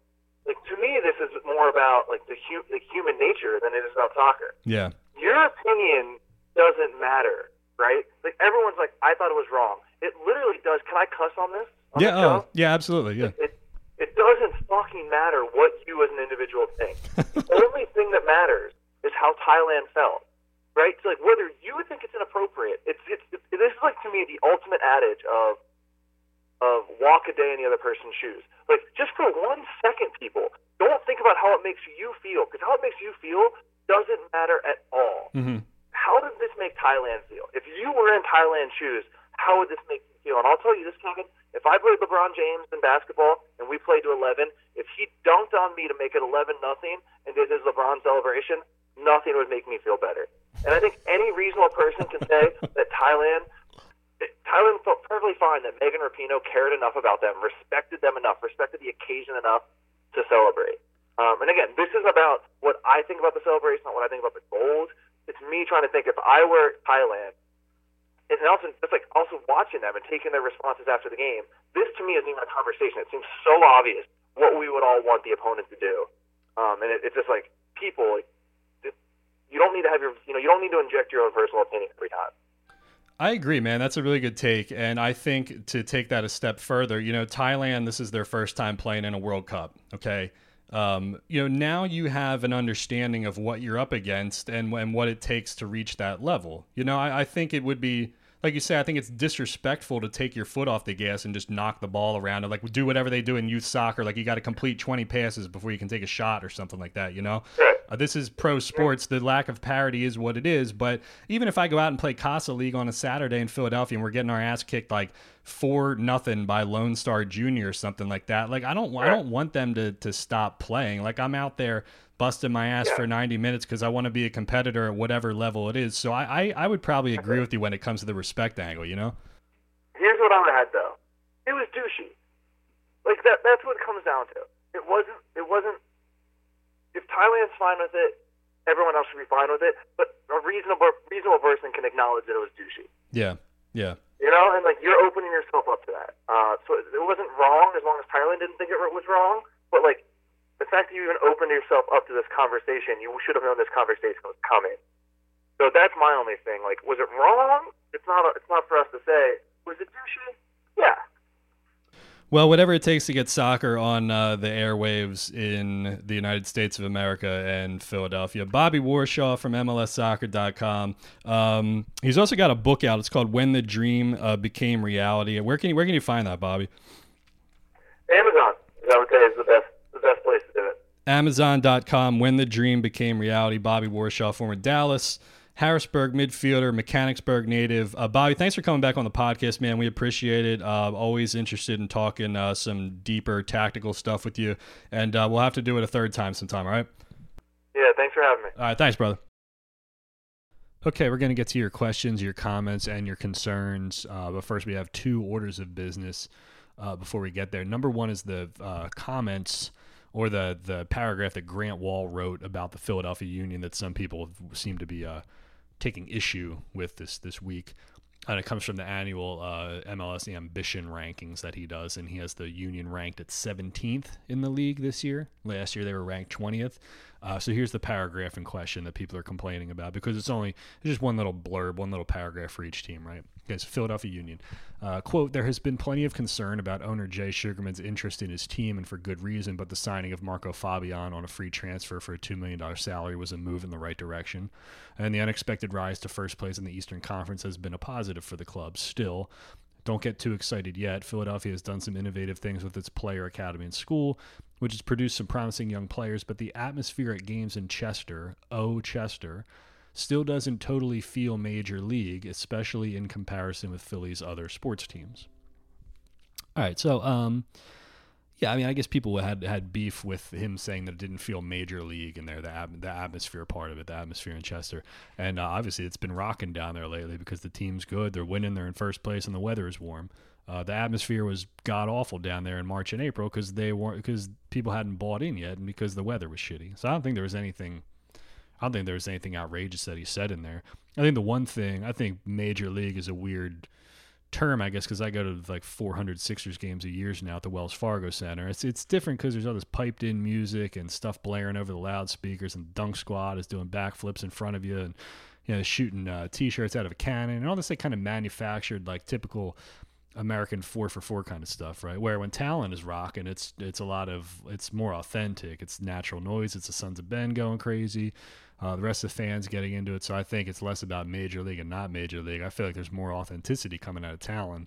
like to me, this is more about like the, hu- the human nature than it is about soccer Yeah. your opinion doesn't matter, right? Like everyone's like, I thought it was wrong. It literally does. Can I cuss on this? Yeah, oh, yeah, absolutely. Yeah. It it doesn't fucking matter what you as an individual think. the only thing that matters is how Thailand felt, right? So like whether you think it's inappropriate, it's it's, it's this is like to me the ultimate adage of of walk a day in the other person's shoes. Like just for one second, people don't think about how it makes you feel because how it makes you feel doesn't matter at all Mm-hmm. how does this make Thailand feel? If you were in Thailand's shoes, how would this make you feel? And I'll tell you this, Kevin. If I played LeBron James in basketball and we played to 11, if he dunked on me to make it 11 nothing and did his LeBron celebration, nothing would make me feel better. And I think any reasonable person can say that Thailand, Thailand felt perfectly fine that Megan Rapinoe cared enough about them, respected them enough, respected the occasion enough to celebrate. Um, and again, this is about what I think about the celebration, not what I think about the goals. It's me trying to think if I were Thailand, and also just like also watching them and taking their responses after the game. This to me isn't even a conversation. It seems so obvious what we would all want the opponent to do, um, and it, it's just like people. Like, you don't need to have your, you know, you don't need to inject your own personal opinion every time. I agree, man. That's a really good take. And I think to take that a step further, you know, Thailand, this is their first time playing in a World Cup. Okay. Um, you know, now you have an understanding of what you're up against and, and what it takes to reach that level. You know, I, I think it would be, like you say, I think it's disrespectful to take your foot off the gas and just knock the ball around and like do whatever they do in youth soccer. Like you got to complete 20 passes before you can take a shot or something like that, you know? Right. Uh, this is pro sports. The lack of parity is what it is. But even if I go out and play Casa League on a Saturday in Philadelphia and we're getting our ass kicked like four nothing by Lone Star Junior or something like that, like I don't I don't want them to to stop playing. Like I'm out there busting my ass for 90 minutes because I want to be a competitor at whatever level it is. So I, I I would probably agree with you when it comes to the respect angle. You know? Here's what I had though. It was douchey. Like that that's what it comes down to. It wasn't it wasn't if Thailand's fine with it, everyone else should be fine with it. But a reasonable reasonable person can acknowledge that it was douchey. Yeah. Yeah. You know, and like you're opening yourself up to that. Uh, so it, it wasn't wrong as long as Thailand didn't think it was wrong. But like the fact that you even opened yourself up to this conversation, you should have known this conversation was coming. So that's my only thing. Like, was it wrong? It's not. It's not for us to say. Was it douchey? Yeah. Well, whatever it takes to get soccer on uh, the airwaves in the United States of America and Philadelphia. Bobby Warshaw from MLSsoccer.com. Um, he's also got a book out. It's called When the Dream uh, Became Reality. Where can you, where can you find that, Bobby? Amazon. I would say is the best the best place to do it. Amazon.com. When the dream became reality. Bobby Warshaw, former Dallas. Harrisburg midfielder, Mechanicsburg native. Uh, Bobby, thanks for coming back on the podcast, man. We appreciate it. Uh, always interested in talking uh, some deeper tactical stuff with you, and uh, we'll have to do it a third time sometime. All right? Yeah, thanks for having me. All right, thanks, brother. Okay, we're going to get to your questions, your comments, and your concerns. Uh, but first, we have two orders of business uh, before we get there. Number one is the comments or the the paragraph that Grant Wahl wrote about the Philadelphia Union that some people seem to be uh, taking issue with this this week. And it comes from the annual uh, MLS ambition rankings that he does, and he has the Union ranked at 17th in the league this year. Last year they were ranked 20th. Uh, so here's the paragraph in question that people are complaining about because it's only it's just one little blurb, one little paragraph for each team, right? So Philadelphia Union. Uh, quote, there has been plenty of concern about owner Jay Sugarman's interest in his team and for good reason, but the signing of Marco Fabian on a free transfer for a $2 million salary was a move in the right direction. And the unexpected rise to first place in the Eastern Conference has been a positive for the club. Still, don't get too excited yet. Philadelphia has done some innovative things with its player academy and school, which has produced some promising young players, but the atmosphere at games in Chester, oh Chester, still doesn't totally feel major league, especially in comparison with Philly's other sports teams. All right, so um, yeah, I mean, I guess people had had beef with him saying that it didn't feel major league in there, the the atmosphere part of it, the atmosphere in Chester, and uh, obviously it's been rocking down there lately because the team's good, they're winning, they're in first place, and the weather is warm. Uh, the atmosphere was god awful down there in March and April because they weren't because people hadn't bought in yet and because the weather was shitty. So I don't think there was anything. I don't think there was anything outrageous that he said in there. I think the one thing I think Major League is a weird term, I guess, because I go to like 400 Sixers games a year now at the Wells Fargo Center. It's it's different because there's all this piped in music and stuff blaring over the loudspeakers, and Dunk Squad is doing backflips in front of you, and you know shooting uh, t-shirts out of a cannon, and all this like kind of manufactured like typical American four for four kind of stuff, right? Where when Talen is rocking, it's it's a lot of it's more authentic. It's natural noise. It's the Sons of Ben going crazy uh, the rest of the fans getting into it. So I think it's less about major league and not major league. I feel like there's more authenticity coming out of Talen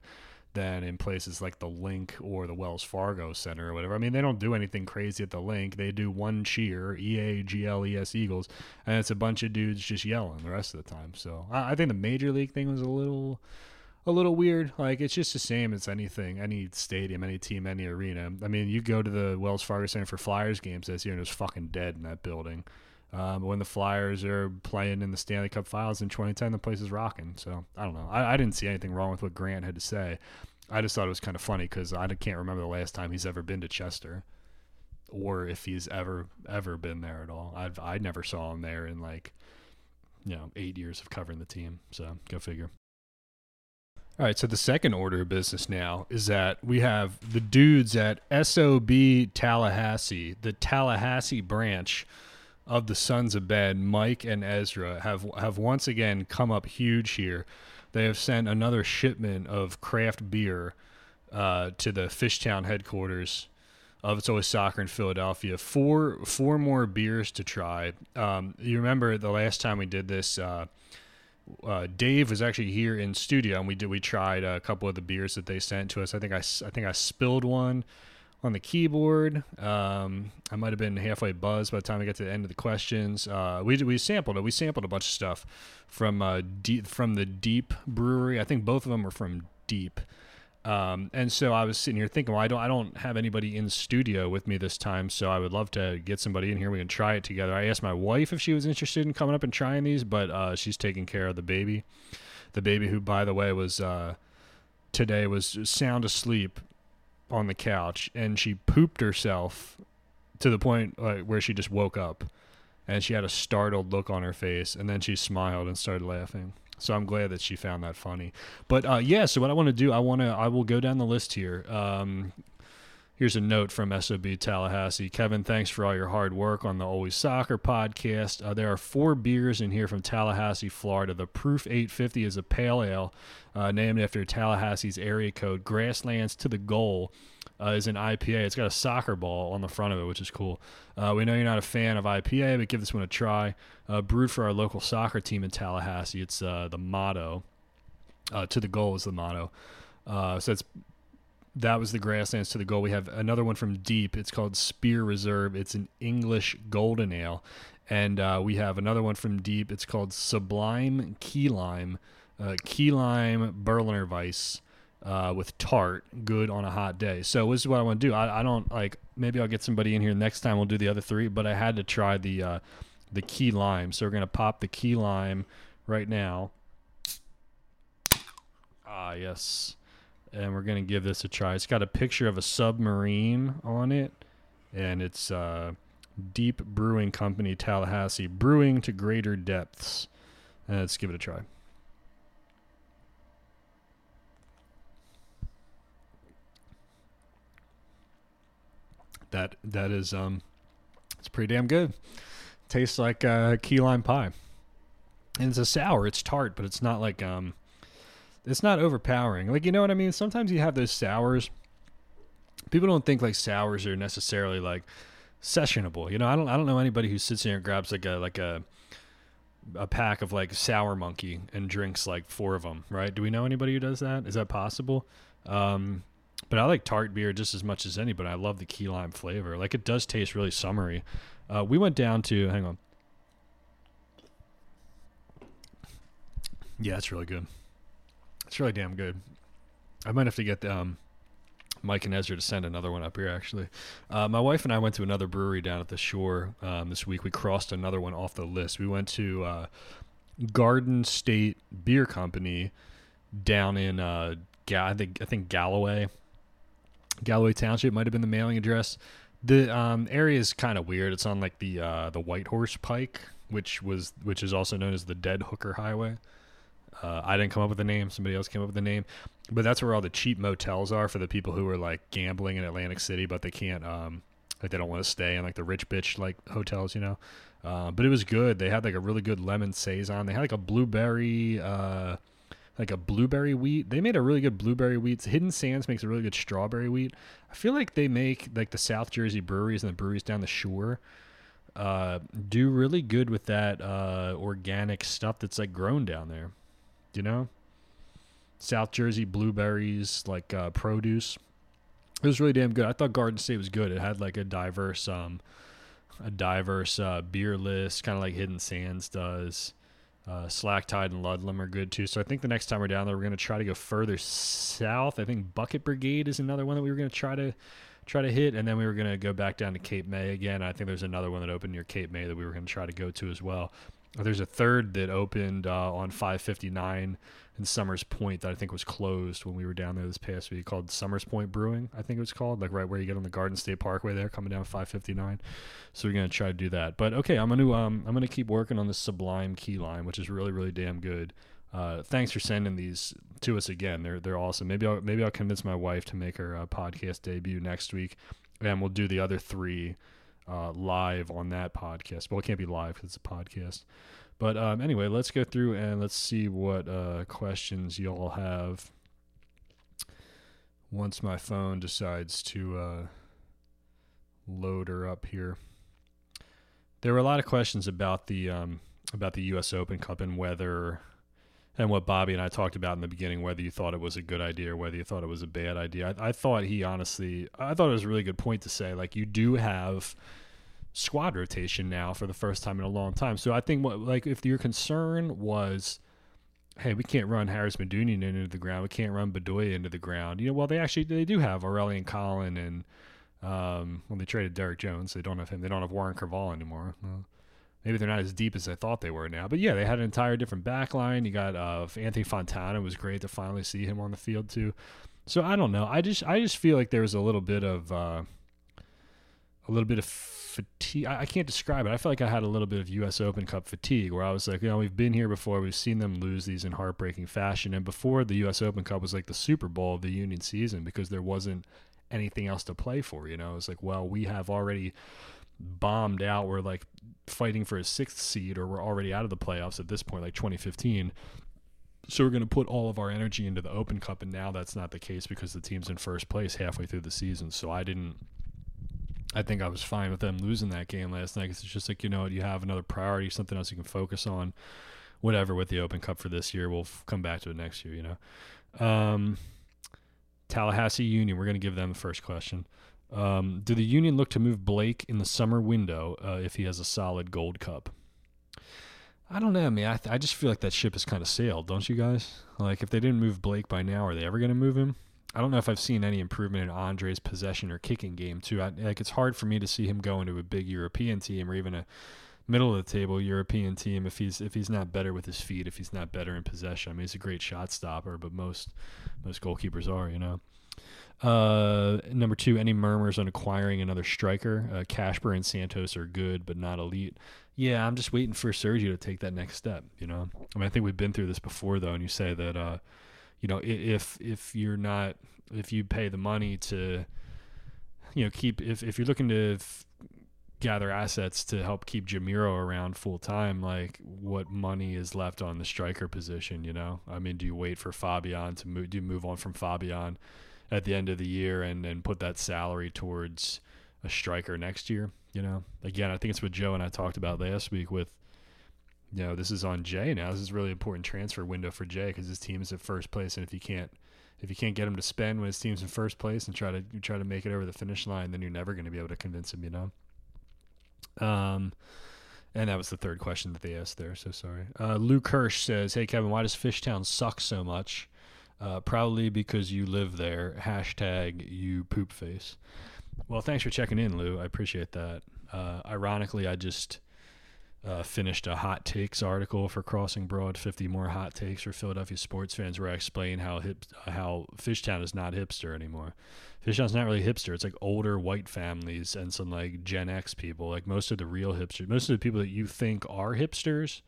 than in places like the Link or the Wells Fargo Center or whatever. I mean, they don't do anything crazy at the Link. They do one cheer, E A G L E S Eagles, and it's a bunch of dudes just yelling the rest of the time. So I, I think the major league thing was a little a little weird. Like it's just the same as anything, any stadium, any team, any arena. I mean, you go to the Wells Fargo Center for Flyers games this year, and it was fucking dead in that building. Um, when the Flyers are playing in the Stanley Cup Finals in 2010, the place is rocking. So I don't know. I, I, didn't see anything wrong with what Grant had to say. I just thought it was kind of funny because I can't remember the last time he's ever been to Chester, or if he's ever ever been there at all. I've I never saw him there in like, you know, eight years of covering the team. So go figure. All right, so the second order of business now is that we have the dudes at SOB Tallahassee, the Tallahassee branch of the sons of Ben, Mike and Ezra, have have once again come up huge here. They have sent another shipment of craft beer uh, to the Fishtown headquarters of It's Always Soccer in Philadelphia. Four four more beers to try. Um, you remember the last time we did this? Uh, uh, Dave was actually here in studio, and we did we tried a couple of the beers that they sent to us. I think I, I think I spilled one on the keyboard. Um, I might have been halfway buzzed by the time I got to the end of the questions. Uh, we we sampled it. We sampled a bunch of stuff from uh, deep, from the Deep Brewery. I think both of them were from Deep. Um, and so I was sitting here thinking, well, I don't, I don't have anybody in studio with me this time, so I would love to get somebody in here. We can try it together. I asked my wife if she was interested in coming up and trying these, but uh, she's taking care of the baby, the baby who, by the way, was uh, today was sound asleep on the couch and she pooped herself to the point like, where she just woke up and she had a startled look on her face and then she smiled and started laughing so i'm glad that she found that funny but uh, yeah so what i want to do i want to i will go down the list here um, Here's a note from SOB Tallahassee. Kevin, thanks for all your hard work on the Always Soccer podcast. Uh, there are four beers in here from Tallahassee, Florida. The Proof 850 is a pale ale uh, named after Tallahassee's area code. Grasslands to the Goal uh, is an IPA. It's got a soccer ball on the front of it, which is cool. Uh, we know you're not a fan of IPA, but give this one a try. Uh, brewed for our local soccer team in Tallahassee. It's uh, the motto. to the goal is the motto. so it's that was the grasslands to the goal. We have another one from deep. It's called Spear Reserve. It's an English golden ale, and uh, we have another one from deep. It's called Sublime Key Lime, uh, Key Lime Berliner Weisse. Uh, with tart, good on a hot day. So this is what I want to do. I, I don't like. Maybe I'll get somebody in here next time. We'll do the other three, but I had to try the uh, the key lime. So we're gonna pop the key lime right now. Ah, yes. And we're gonna give this a try. It's got a picture of a submarine on it, and it's uh, Deep Brewing Company, Tallahassee, brewing to greater depths. Uh, let's give it a try. That that is um, it's pretty damn good. Tastes like uh, key lime pie, and it's a sour. It's tart, but it's not like um, it's not overpowering. Like you know what I mean. Sometimes you have those sours. People don't think like sours are necessarily like sessionable. You know, I don't I don't know anybody who sits here and grabs like a like a a pack of like sour monkey and drinks like four of them, right? Do we know anybody who does that? Is that possible? Um, but I like tart beer just as much as anybody. I love the key lime flavor. Like it does taste really summery. Uh, we went down to hang on. Yeah, it's really good. It's really damn good. I might have to get um, Mike and Ezra to send another one up here. Actually, uh, my wife and I went to another brewery down at the shore um, this week. We crossed another one off the list. We went to uh, Garden State Beer Company down in uh, Ga- I think I think Galloway. Galloway Township might have been the mailing address. The um, area is kind of weird. It's on like the uh, the White Horse Pike, which was which is also known as the Dead Hooker Highway. Uh, I didn't come up with the name. Somebody else came up with the name. But that's where all the cheap motels are for the people who are like gambling in Atlantic City, but they can't, um, like they don't want to stay in like the rich bitch like hotels, you know. Uh, but it was good. They had like a really good lemon saison. They had like a blueberry, uh, like a blueberry wheat. They made a really good blueberry wheat. Hidden Sands makes a really good strawberry wheat. I feel like they make like the South Jersey breweries and the breweries down the shore uh, do really good with that uh, organic stuff that's like grown down there. You know, South Jersey blueberries, like uh, produce. It was really damn good. I thought Garden State was good. It had like a diverse, um, a diverse uh, beer list, kind of like Hidden Sands does. Uh, Slack Tide and Ludlam are good too. So I think the next time we're down there, we're going to try to go further south. I think Bucket Brigade is another one that we were going to try to try to hit, and then we were going to go back down to Cape May again. I think there's another one that opened near Cape May that we were going to try to go to as well. There's a third that opened uh, on 559 in Somers Point that I think was closed when we were down there this past week called Somers Point Brewing, I think it was called, like right where you get on the Garden State Parkway there coming down 559. So we're going to try to do that. But okay, I'm going to um I'm going to keep working on this Sublime Key Lime, which is really really damn good. Uh, thanks for sending these to us again. They're they're awesome. Maybe I'll maybe I'll convince my wife to make her uh, podcast debut next week, and we'll do the other three uh, live on that podcast. Well, it can't be live because it's a podcast. But um, anyway, let's go through and let's see what uh, questions y'all have. Once my phone decides to uh, load her up here, there were a lot of questions about the um, about the U.S. Open Cup and whether and what Bobby and I talked about in the beginning, whether you thought it was a good idea or whether you thought it was a bad idea. I, I thought he honestly, I thought it was a really good point to say. Like you do have squad rotation now for the first time in a long time. So I think what like if your concern was, hey, we can't run Haris Medunjanin into the ground, we can't run Bedoya into the ground. You know, well they actually they do have Aurelien Collin and um, well they traded Derek Jones. They don't have him. They don't have Warren Creavalle anymore. Well, maybe they're not as deep as I thought they were now. But yeah, they had an entire different back line. You got uh, Anthony Fontana. It was great to finally see him on the field too. So I don't know. I just I just feel like there was a little bit of uh, a little bit of fatigue. I, I, can't describe it. I felt like I had a little bit of U.S. Open Cup fatigue, where I was like, you know, we've been here before. We've seen them lose these in heartbreaking fashion. And before the U.S. Open Cup was like the Super Bowl of the Union season because there wasn't anything else to play for. You know, it's like, well, we have already bombed out. We're like fighting for a sixth seed, or we're already out of the playoffs at this point, like 2015. So we're going to put all of our energy into the Open Cup, and now that's not the case because the team's in first place halfway through the season. So I didn't. I think I was fine with them losing that game last night. Cause it's just like you know, you have another priority, something else you can focus on. Whatever with the Open Cup for this year, we'll f- come back to it next year. You know. Um, Tallahassee Union. We're going to give them the first question. Um, do the Union look to move Blake in the summer window uh, if he has a solid Gold Cup? I don't know. I, th- I just feel like that ship has kind of sailed, don't you guys? Like, if they didn't move Blake by now, are they ever going to move him? I don't know if I've seen any improvement in Andre's possession or kicking game too. I, like, it's hard for me to see him go into a big European team or even a middle of the table European team if he's if he's not better with his feet, if he's not better in possession. I mean, he's a great shot stopper, but most most goalkeepers are, you know. Uh, number two, any murmurs on acquiring another striker? Uh, Kacper and Santos are good, but not elite. Yeah, I'm just waiting for Sergio to take that next step. You know, I mean, I think we've been through this before, though, and you say that, uh, you know, if if you're not, if you pay the money to, you know, keep if if you're looking to f- gather assets to help keep Jamiro around full time, like what money is left on the striker position? You know, I mean, do you wait for Fabian to move? Do you move on from Fabian? at the end of the year and and put that salary towards a striker next year. You know, again, I think it's what Joe and I talked about last week. With you know, this is on Jay now. This is really important transfer window for Jay because his team is at first place, and if you can't if you can't get him to spend when his team's in first place and try to try to make it over the finish line, then you're never going to be able to convince him. You know. Um. And that was the third question that they asked there. So sorry. Uh, Luke Hirsch says, "Hey Kevin, why does Fishtown suck so much?" Uh, probably because you live there. Hashtag you poop face. Well, thanks for checking in, Lou. I appreciate that. Uh, ironically, I just uh, finished a hot takes article for Crossing Broad. Fifty more hot takes for Philadelphia sports fans, where I explain how hip how Fishtown is not hipster anymore. Fishtown's not really hipster. It's like older white families and some like Gen X people. Like most of the real hipsters, most of the people that you think are hipsters,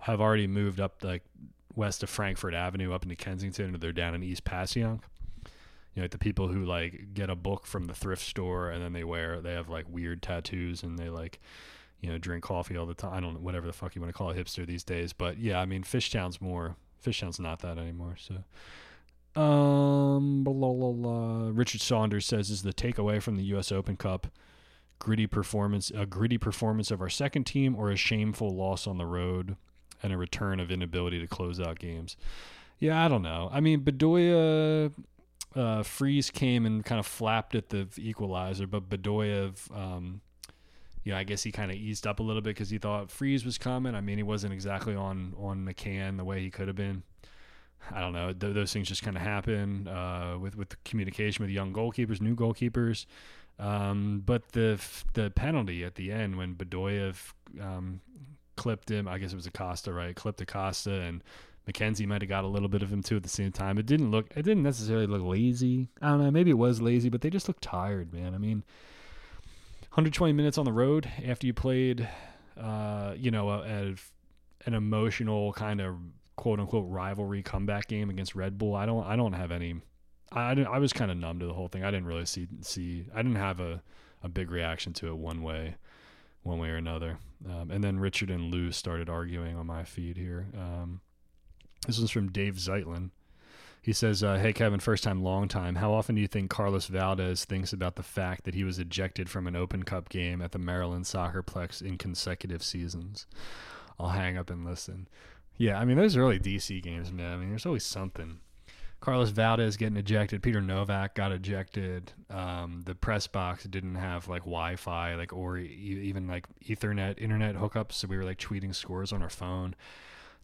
have already moved up like west of Frankford Avenue up into Kensington, or they're down in East Passyunk. You know, like the people who like get a book from the thrift store and then they wear they have like weird tattoos and they like you know drink coffee all the time. I don't know whatever the fuck you want to call a hipster these days, but yeah, I mean Fishtown's more Fishtown's not that anymore. So, um, blah, blah, blah. Richard Saunders says is the takeaway from the U.S. Open Cup gritty performance a gritty performance of our second team or a shameful loss on the road and a return of inability to close out games. Yeah, I don't know. I mean, Bedoya, uh, Freese came and kind of flapped at the equalizer, but Bedoya, um, you know, I guess he kind of eased up a little bit because he thought Freese was coming. I mean, he wasn't exactly on on McCann the way he could have been. I don't know. Th- those things just kind of happen uh, with with communication with young goalkeepers, new goalkeepers. Um, but the the penalty at the end when Bedoya um, clipped him. I guess it was Acosta, right? Clipped Acosta, and McKenzie might have got a little bit of him too at the same time. It didn't look. It didn't necessarily look lazy. I don't know. Maybe it was lazy, but they just looked tired, man. I mean, 120 minutes on the road after you played, uh, you know, a, a, an emotional kind of quote unquote rivalry comeback game against Red Bull. I don't. I don't have any. I, I was kind of numb to the whole thing. I didn't really see see. I didn't have a a big reaction to it one way one way or another. Um, and then Richard and Lou started arguing on my feed here. Um, this is from Dave Zeitlin. He says, uh, "Hey Kevin, first time, long time. How often do you think Carlos Valdés thinks about the fact that he was ejected from an Open Cup game at the Maryland Soccerplex in consecutive seasons?" I'll hang up and listen. Yeah, I mean those are early DC games, man. I mean, there's always something. Carlos Valdés getting ejected. Peter Novak got ejected. Um, the press box didn't have like Wi-Fi, like or e- even like Ethernet internet hookups, so we were like tweeting scores on our phone.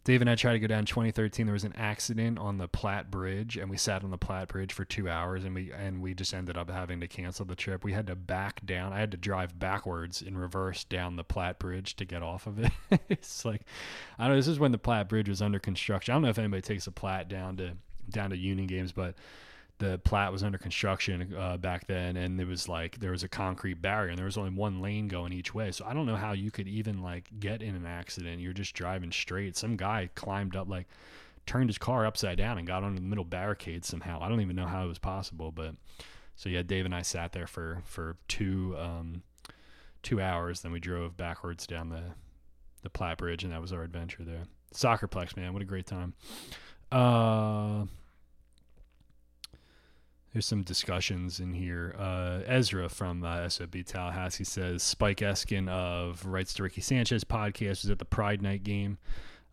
Dave and I tried to go down 2013. There was an accident on the Platt Bridge, and we sat on the Platt Bridge for two hours, and we and we just ended up having to cancel the trip. We had to back down. I had to drive backwards in reverse down the Platt Bridge to get off of it. it's like I don't know. This is when the Platt Bridge was under construction. I don't know if anybody takes the Platt down to down to Union games, but the Platt was under construction uh, back then, and it was like there was a concrete barrier, and there was only one lane going each way. So I don't know how you could even like get in an accident. You're just driving straight. Some guy climbed up, like turned his car upside down and got onto the middle barricade somehow. I don't even know how it was possible, but so yeah, Dave and I sat there for for two um, two hours. Then we drove backwards down the the Platt Bridge, and that was our adventure there. Soccerplex, man, what a great time. Uh, there's some discussions in here. Uh, Ezra from uh, SOB Tallahassee says Spike Eskin of Rights to Ricky Sanchez podcast was at the Pride Night game.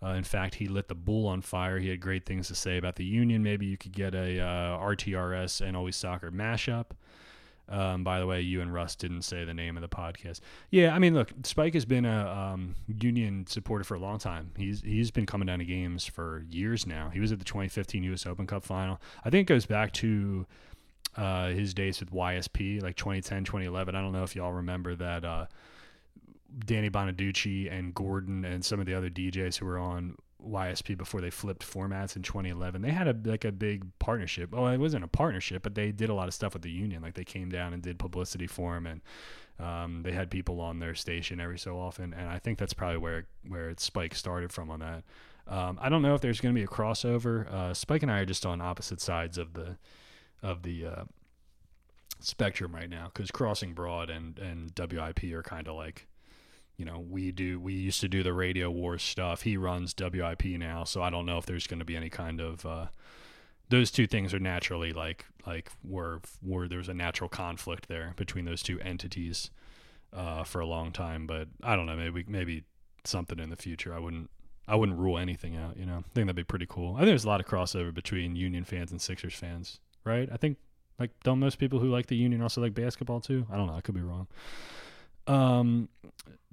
Uh, in fact, he lit the bull on fire. He had great things to say about the union. Maybe you could get a uh, RTRS and Always Soccer mashup. Um, by the way, you and Russ didn't say the name of the podcast. Yeah, I mean, look, Spike has been a um, union supporter for a long time. He's he's been coming down to games for years now. He was at the 2015 U.S. Open Cup final. I think it goes back to uh, his days with YSP, like 2010, 2011. I don't know if y'all remember that. Uh, Danny Bonaducci and Gordon and some of the other DJs who were on YSP before they flipped formats in 2011. They had a like a big partnership. Oh, it wasn't a partnership, but they did a lot of stuff with the union. Like they came down and did publicity for him, and um, they had people on their station every so often. And I think that's probably where where it Spike started from on that. Um, I don't know if there's going to be a crossover. Uh, Spike and I are just on opposite sides of the of the uh, spectrum right now because Crossing Broad and and WIP are kind of like you know, we do we used to do the radio war stuff. He runs WIP now, so I don't know if there's going to be any kind of uh, those two things are naturally like like where where there's a natural conflict there between those two entities uh, for a long time. But I don't know, maybe maybe something in the future. I wouldn't I wouldn't rule anything out. You know, I think that'd be pretty cool. I think there's a lot of crossover between Union fans and Sixers fans, right? I think like don't most people who like the Union also like basketball too? I don't know. I could be wrong. Um,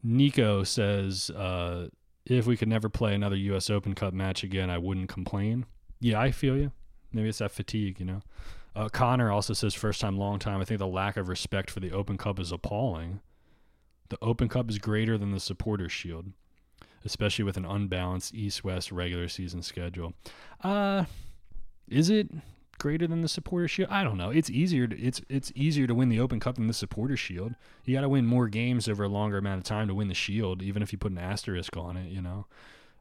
Nico says, uh, if we could never play another U.S. Open Cup match again, I wouldn't complain. Yeah, I feel you. Maybe it's that fatigue, you know. Uh, Connor also says, first time, long time. I think the lack of respect for the Open Cup is appalling. The Open Cup is greater than the Supporters Shield, especially with an unbalanced East West regular season schedule. Uh, is it? Greater than the supporter shield? I don't know. It's easier to, it's it's easier to win the Open Cup than the supporter shield. You got to win more games over a longer amount of time to win the shield, even if you put an asterisk on it. You know.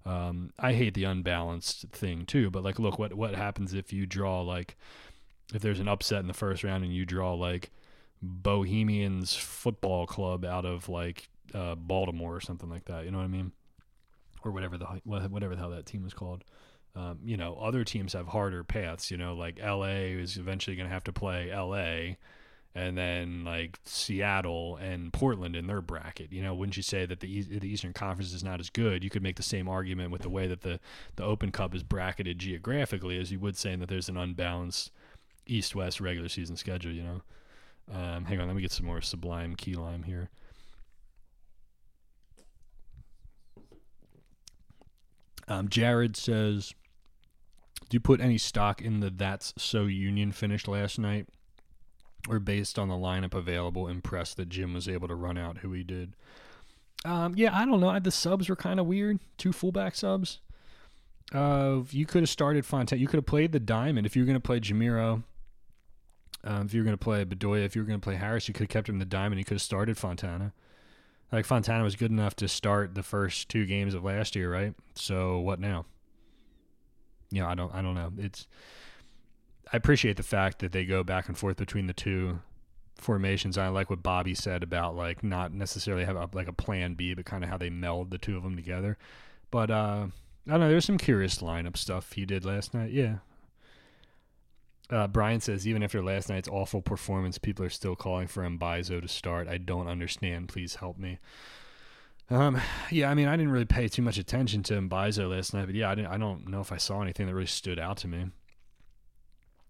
Um, I hate the unbalanced thing too, but like, look what what happens if you draw like if there's an upset in the first round and you draw like Bohemians Football Club out of like uh, Baltimore or something like that. You know what I mean? Or whatever the whatever the hell that team was called. Um, you know, other teams have harder paths. You know, like LA is eventually going to have to play LA, and then like Seattle and Portland in their bracket. You know, wouldn't you say that the the Eastern Conference is not as good? You could make the same argument with the way that the the Open Cup is bracketed geographically as you would saying that there's an unbalanced East West regular season schedule. You know, um, hang on, let me get some more Sublime Key Lime here. Um, Jared says do you put any stock in the That's So Union finish last night? Or based on the lineup available, impressed that Jim was able to run out who he did? Um, yeah, I don't know. The subs were kind of weird. Two fullback subs. Uh, you could have started Fontana. You could have played the diamond if you were going to play Jamiro. Um, if you were going to play Bedoya, if you were going to play Haris, you could have kept him the diamond. You could have started Fontana. Like Fontana was good enough to start the first two games of last year, right? So what now? You know, I don't I don't know. It's I appreciate the fact that they go back and forth between the two formations. I like what Bobby said about like not necessarily have a, like a plan B, but kind of how they meld the two of them together. But uh, I don't know. There's some curious lineup stuff he did last night. Yeah. Uh, Brian says even after last night's awful performance, people are still calling for Mbaizo to start. I don't understand. Please help me. Um, yeah, I mean, I didn't really pay too much attention to Mbaizo last night, but yeah, I, didn't, I don't know if I saw anything that really stood out to me.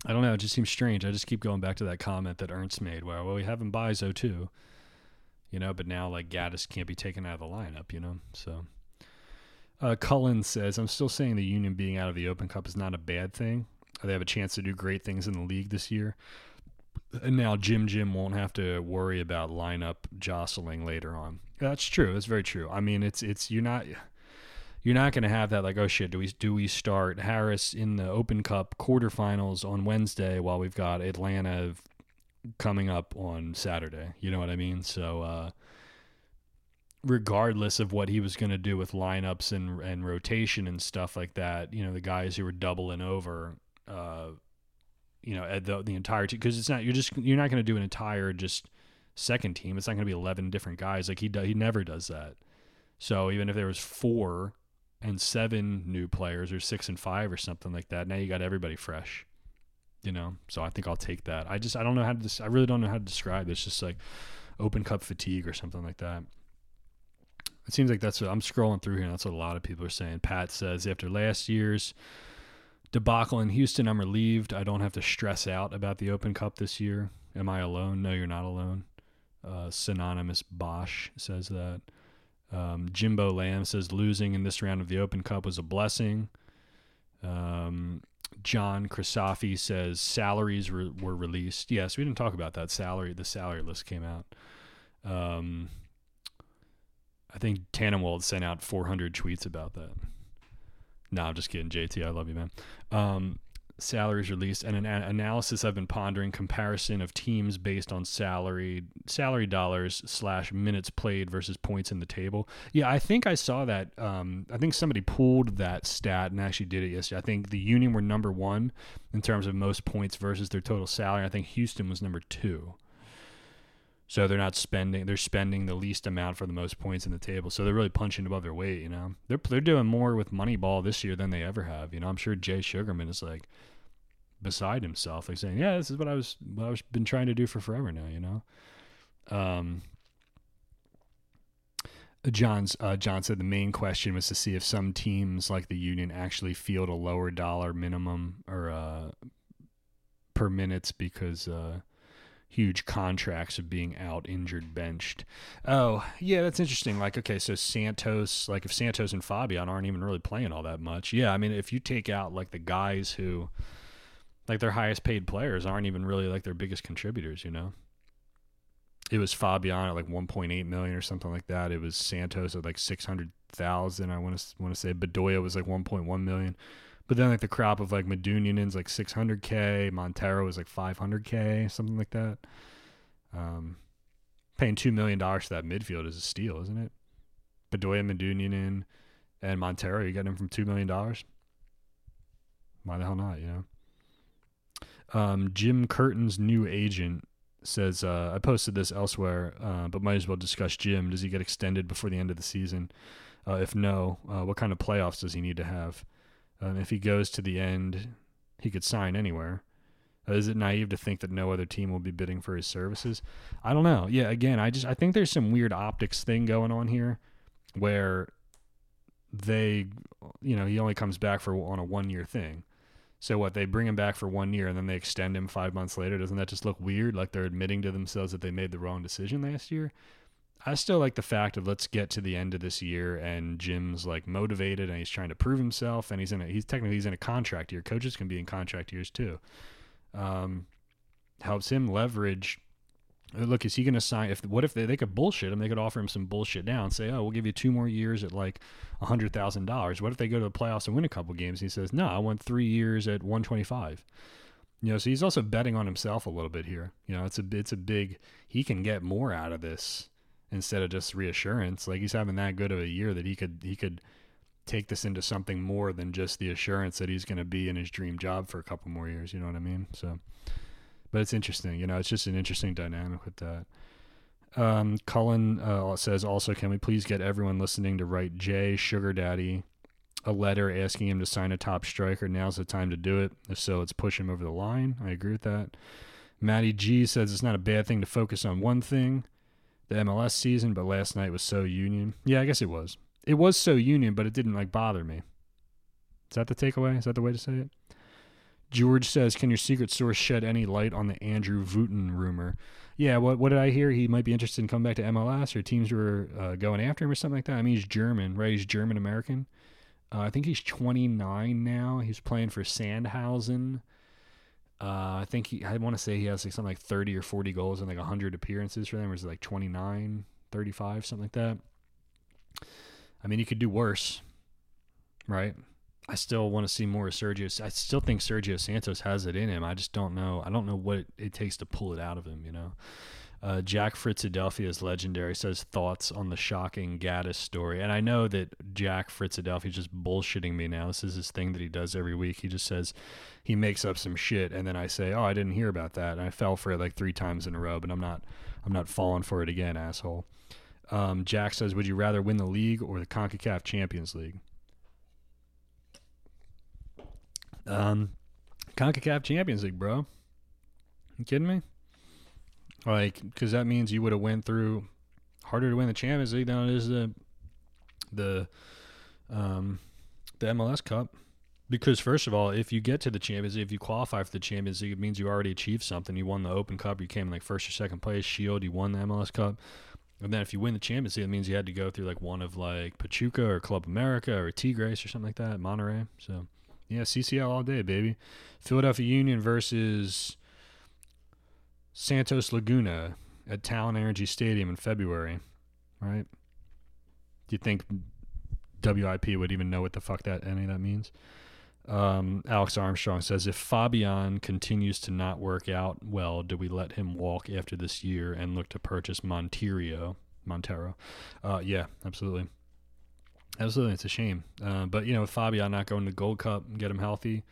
I don't know. It just seems strange. I just keep going back to that comment that Ernst made where, well, we have Mbaizo too, you know, but now like Gaddis can't be taken out of the lineup, you know, so. Uh, Cullen says, I'm still saying the Union being out of the Open Cup is not a bad thing. They have a chance to do great things in the league this year. And now Jim Jim won't have to worry about lineup jostling later on. That's true. That's very true. I mean, it's it's you're not you're not going to have that like oh shit do we do we start Haris in the Open Cup quarterfinals on Wednesday while we've got Atlanta coming up on Saturday. You know what I mean? So uh, regardless of what he was going to do with lineups and and rotation and stuff like that, you know the guys who were doubling over. Uh, you know the the entire team because it's not you're just you're not going to do an entire just second team. It's not going to be 11 different guys. Like he do, he never does that. So even if there was four and seven new players or six and five or something like that, now you got everybody fresh. You know, so I think I'll take that. I just I don't know how to. I really don't know how to describe. It's just like open cup fatigue or something like that. It seems like that's what I'm scrolling through here. And that's what a lot of people are saying. Pat says after last year's debacle in Houston, I'm relieved. I don't have to stress out about the Open Cup this year. Am I alone? No, you're not alone. Uh, synonymous Bosch says that. Um, Jimbo Lamb says losing in this round of the Open Cup was a blessing. Um, John Crisafi says salaries re- were released. Yes, we didn't talk about that salary. The salary list came out. Um, I think Tannenwald sent out 400 tweets about that. No, I'm just kidding, JT. I love you, man. Um, salaries released and an analysis I've been pondering comparison of teams based on salary salary dollars slash minutes played versus points in the table. Yeah, I think I saw that. Um, I think somebody pulled that stat and actually did it yesterday. I think the Union were number one in terms of most points versus their total salary. I think Houston was number two. So they're not spending; they're spending the least amount for the most points in the table. So they're really punching above their weight. You know, they're they're doing more with Moneyball this year than they ever have. You know, I'm sure Jay Sugarman is like beside himself, like saying, "Yeah, this is what I was what I've been trying to do for forever now." You know, um, John's uh, John said the main question was to see if some teams like the Union actually field a lower dollar minimum or uh, per minutes because. Uh, huge contracts of being out injured benched. Oh yeah that's interesting. Like okay so santos like if santos and fabian aren't even really playing all that much yeah i mean if you take out like the guys who like their highest paid players aren't even really like their biggest contributors you know? It was fabian at like 1.8 million or something like that. It was santos at like 600000 i want to want to say. Bedoya was like 1.1 million but then like the crop of like Medunjanin's like 600k, Monteiro was like 500k, something like that. Um, paying two million dollars to that midfield is a steal, isn't it? Bedoya, Medunjanin, and Monteiro, you get him from two million dollars. Why the hell not? You know. Um, Jim Curtin's new agent says uh, I posted this elsewhere, uh, but might as well discuss Jim. Does he get extended before the end of the season? Uh, if no, uh, what kind of playoffs does he need to have? Um, if he goes to the end, he could sign anywhere. Uh, is it naive to think that no other team will be bidding for his services? I don't know. Yeah, again, I just I think there's some weird optics thing going on here, where they, you know, he only comes back for on a one year thing. So what they bring him back for one year and then they extend him five months later. Doesn't that just look weird? Like they're admitting to themselves that they made the wrong decision last year. I still like the fact of let's get to the end of this year and Jim's like motivated and he's trying to prove himself and he's in a he's technically he's in a contract year. Coaches can be in contract years too. Um, helps him leverage. uh, Look, is he going to sign? If what if they, they could bullshit him? They could offer him some bullshit now and say, "Oh, we'll give you two more years at like a hundred thousand dollars." What if they go to the playoffs and win a couple games? And he says, "No, I want three years at one twenty five. You know, so he's also betting on himself a little bit here. You know, it's a it's a big. He can get more out of this instead of just reassurance. Like he's having that good of a year that he could he could take this into something more than just the assurance that he's going to be in his dream job for a couple more years. You know what I mean? So, but it's interesting. You know, it's just an interesting dynamic with that. Um, Cullen uh, says also, can we please get everyone listening to write Jay Sugar Daddy a letter asking him to sign a top striker? Now's the time to do it. If so, let's push him over the line. I agree with that. Matty G says it's not a bad thing to focus on one thing the MLS season, but last night was so union. Yeah, I guess it was. It was so union, but it didn't like bother me. Is that the takeaway? Is that the way to say it? George says, "Can your secret source shed any light on the Andrew Wooten rumor?" Yeah, what what did I hear? He might be interested in coming back to MLS, or teams were uh, going after him, or something like that. I mean, he's German, right? He's German American. Uh, I think he's 29 now. He's playing for Sandhausen. Uh, I think he. I want to say he has like something like 30 or 40 goals and like 100 appearances for them. Or is it like 29, 35, something like that? I mean, he could do worse, right? I still want to see more of Sergio. I still think Sergio Santos has it in him. I just don't know. I don't know what it, it takes to pull it out of him. You know. Uh, Jack Fritzadelphia is legendary. Says thoughts on the shocking Gaddis story, and I know that Jack Fritzadelphia is just bullshitting me now. This is his thing that he does every week. He just says he makes up some shit, and then I say, "Oh, I didn't hear about that," and I fell for it like three times in a row. But I'm not. I'm not falling for it again, asshole. Um, Jack says, "Would you rather win the league or the Concacaf Champions League?" Um, Concacaf Champions League, bro. You kidding me? Like, because that means you would have went through harder to win the Champions League than it is to the um, the MLS Cup. Because first of all, if you get to the Champions League, if you qualify for the Champions League, it means you already achieved something. You won the Open Cup, you came in like first or second place. Shield, you won the MLS Cup, and then if you win the Champions League, it means you had to go through like one of like Pachuca or Club America or Tigres or something like that, Monterrey. So yeah, CCL all day, baby. Philadelphia Union versus Santos Laguna at Talen Energy Stadium in February, right? Do you think WIP would even know what the fuck that any of that means? Um, Alex Armstrong says if Fabian continues to not work out well, do we let him walk after this year and look to purchase Monteiro? Monteiro, uh, yeah, absolutely, absolutely. It's a shame, uh, but you know, Fabian not going to Gold Cup, and get him healthy.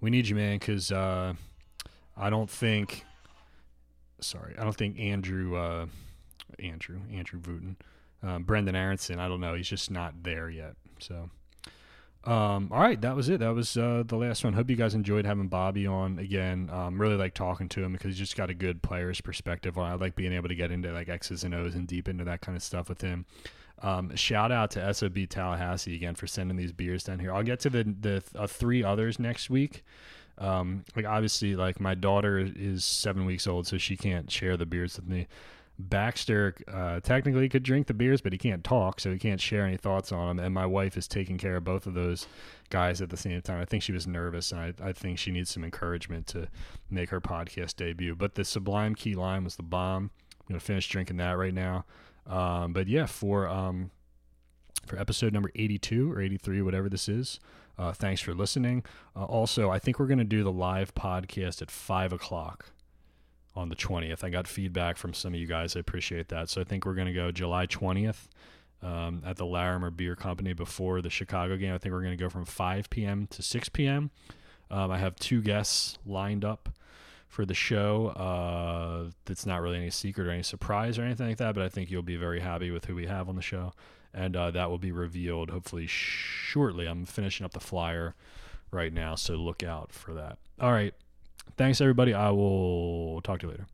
We need you, man, because uh, I don't think. Sorry, I don't think Andrew, uh, Andrew, Andrew Wooten, um, Brenden Aaronson. I don't know. He's just not there yet. So. Um, all right, that was it. That was uh, the last one. Hope you guys enjoyed having Bobby on again. Um, really like talking to him because he's just got a good player's perspective. On. I like being able to get into like X's and O's and deep into that kind of stuff with him. Um, shout out to SOB Tallahassee again for sending these beers down here. I'll get to the the uh, three others next week. Um, like obviously, like my daughter is seven weeks old, so she can't share the beers with me. Baxter uh, technically could drink the beers, but he can't talk, so he can't share any thoughts on them. And my wife is taking care of both of those guys at the same time. I think she was nervous, and I, I think she needs some encouragement to make her podcast debut. But the Sublime Key Lime was the bomb. I'm gonna finish drinking that right now. Um, but yeah, for um, for episode number 82 or 83, whatever this is. Uh, thanks for listening. Uh, also, I think we're going to do the live podcast at 5 o'clock on the 20th. I got feedback from some of you guys. I appreciate that. So I think we're going to go July 20th um, at the Larimer Beer Company before the Chicago game. I think we're going to go from 5 p.m. to 6 p.m. Um, I have two guests lined up for the show. Uh, it's not really any secret or any surprise or anything like that, but I think you'll be very happy with who we have on the show. And uh, that will be revealed hopefully shortly. I'm finishing up the flyer right now, so look out for that. All right. Thanks, everybody. I will talk to you later.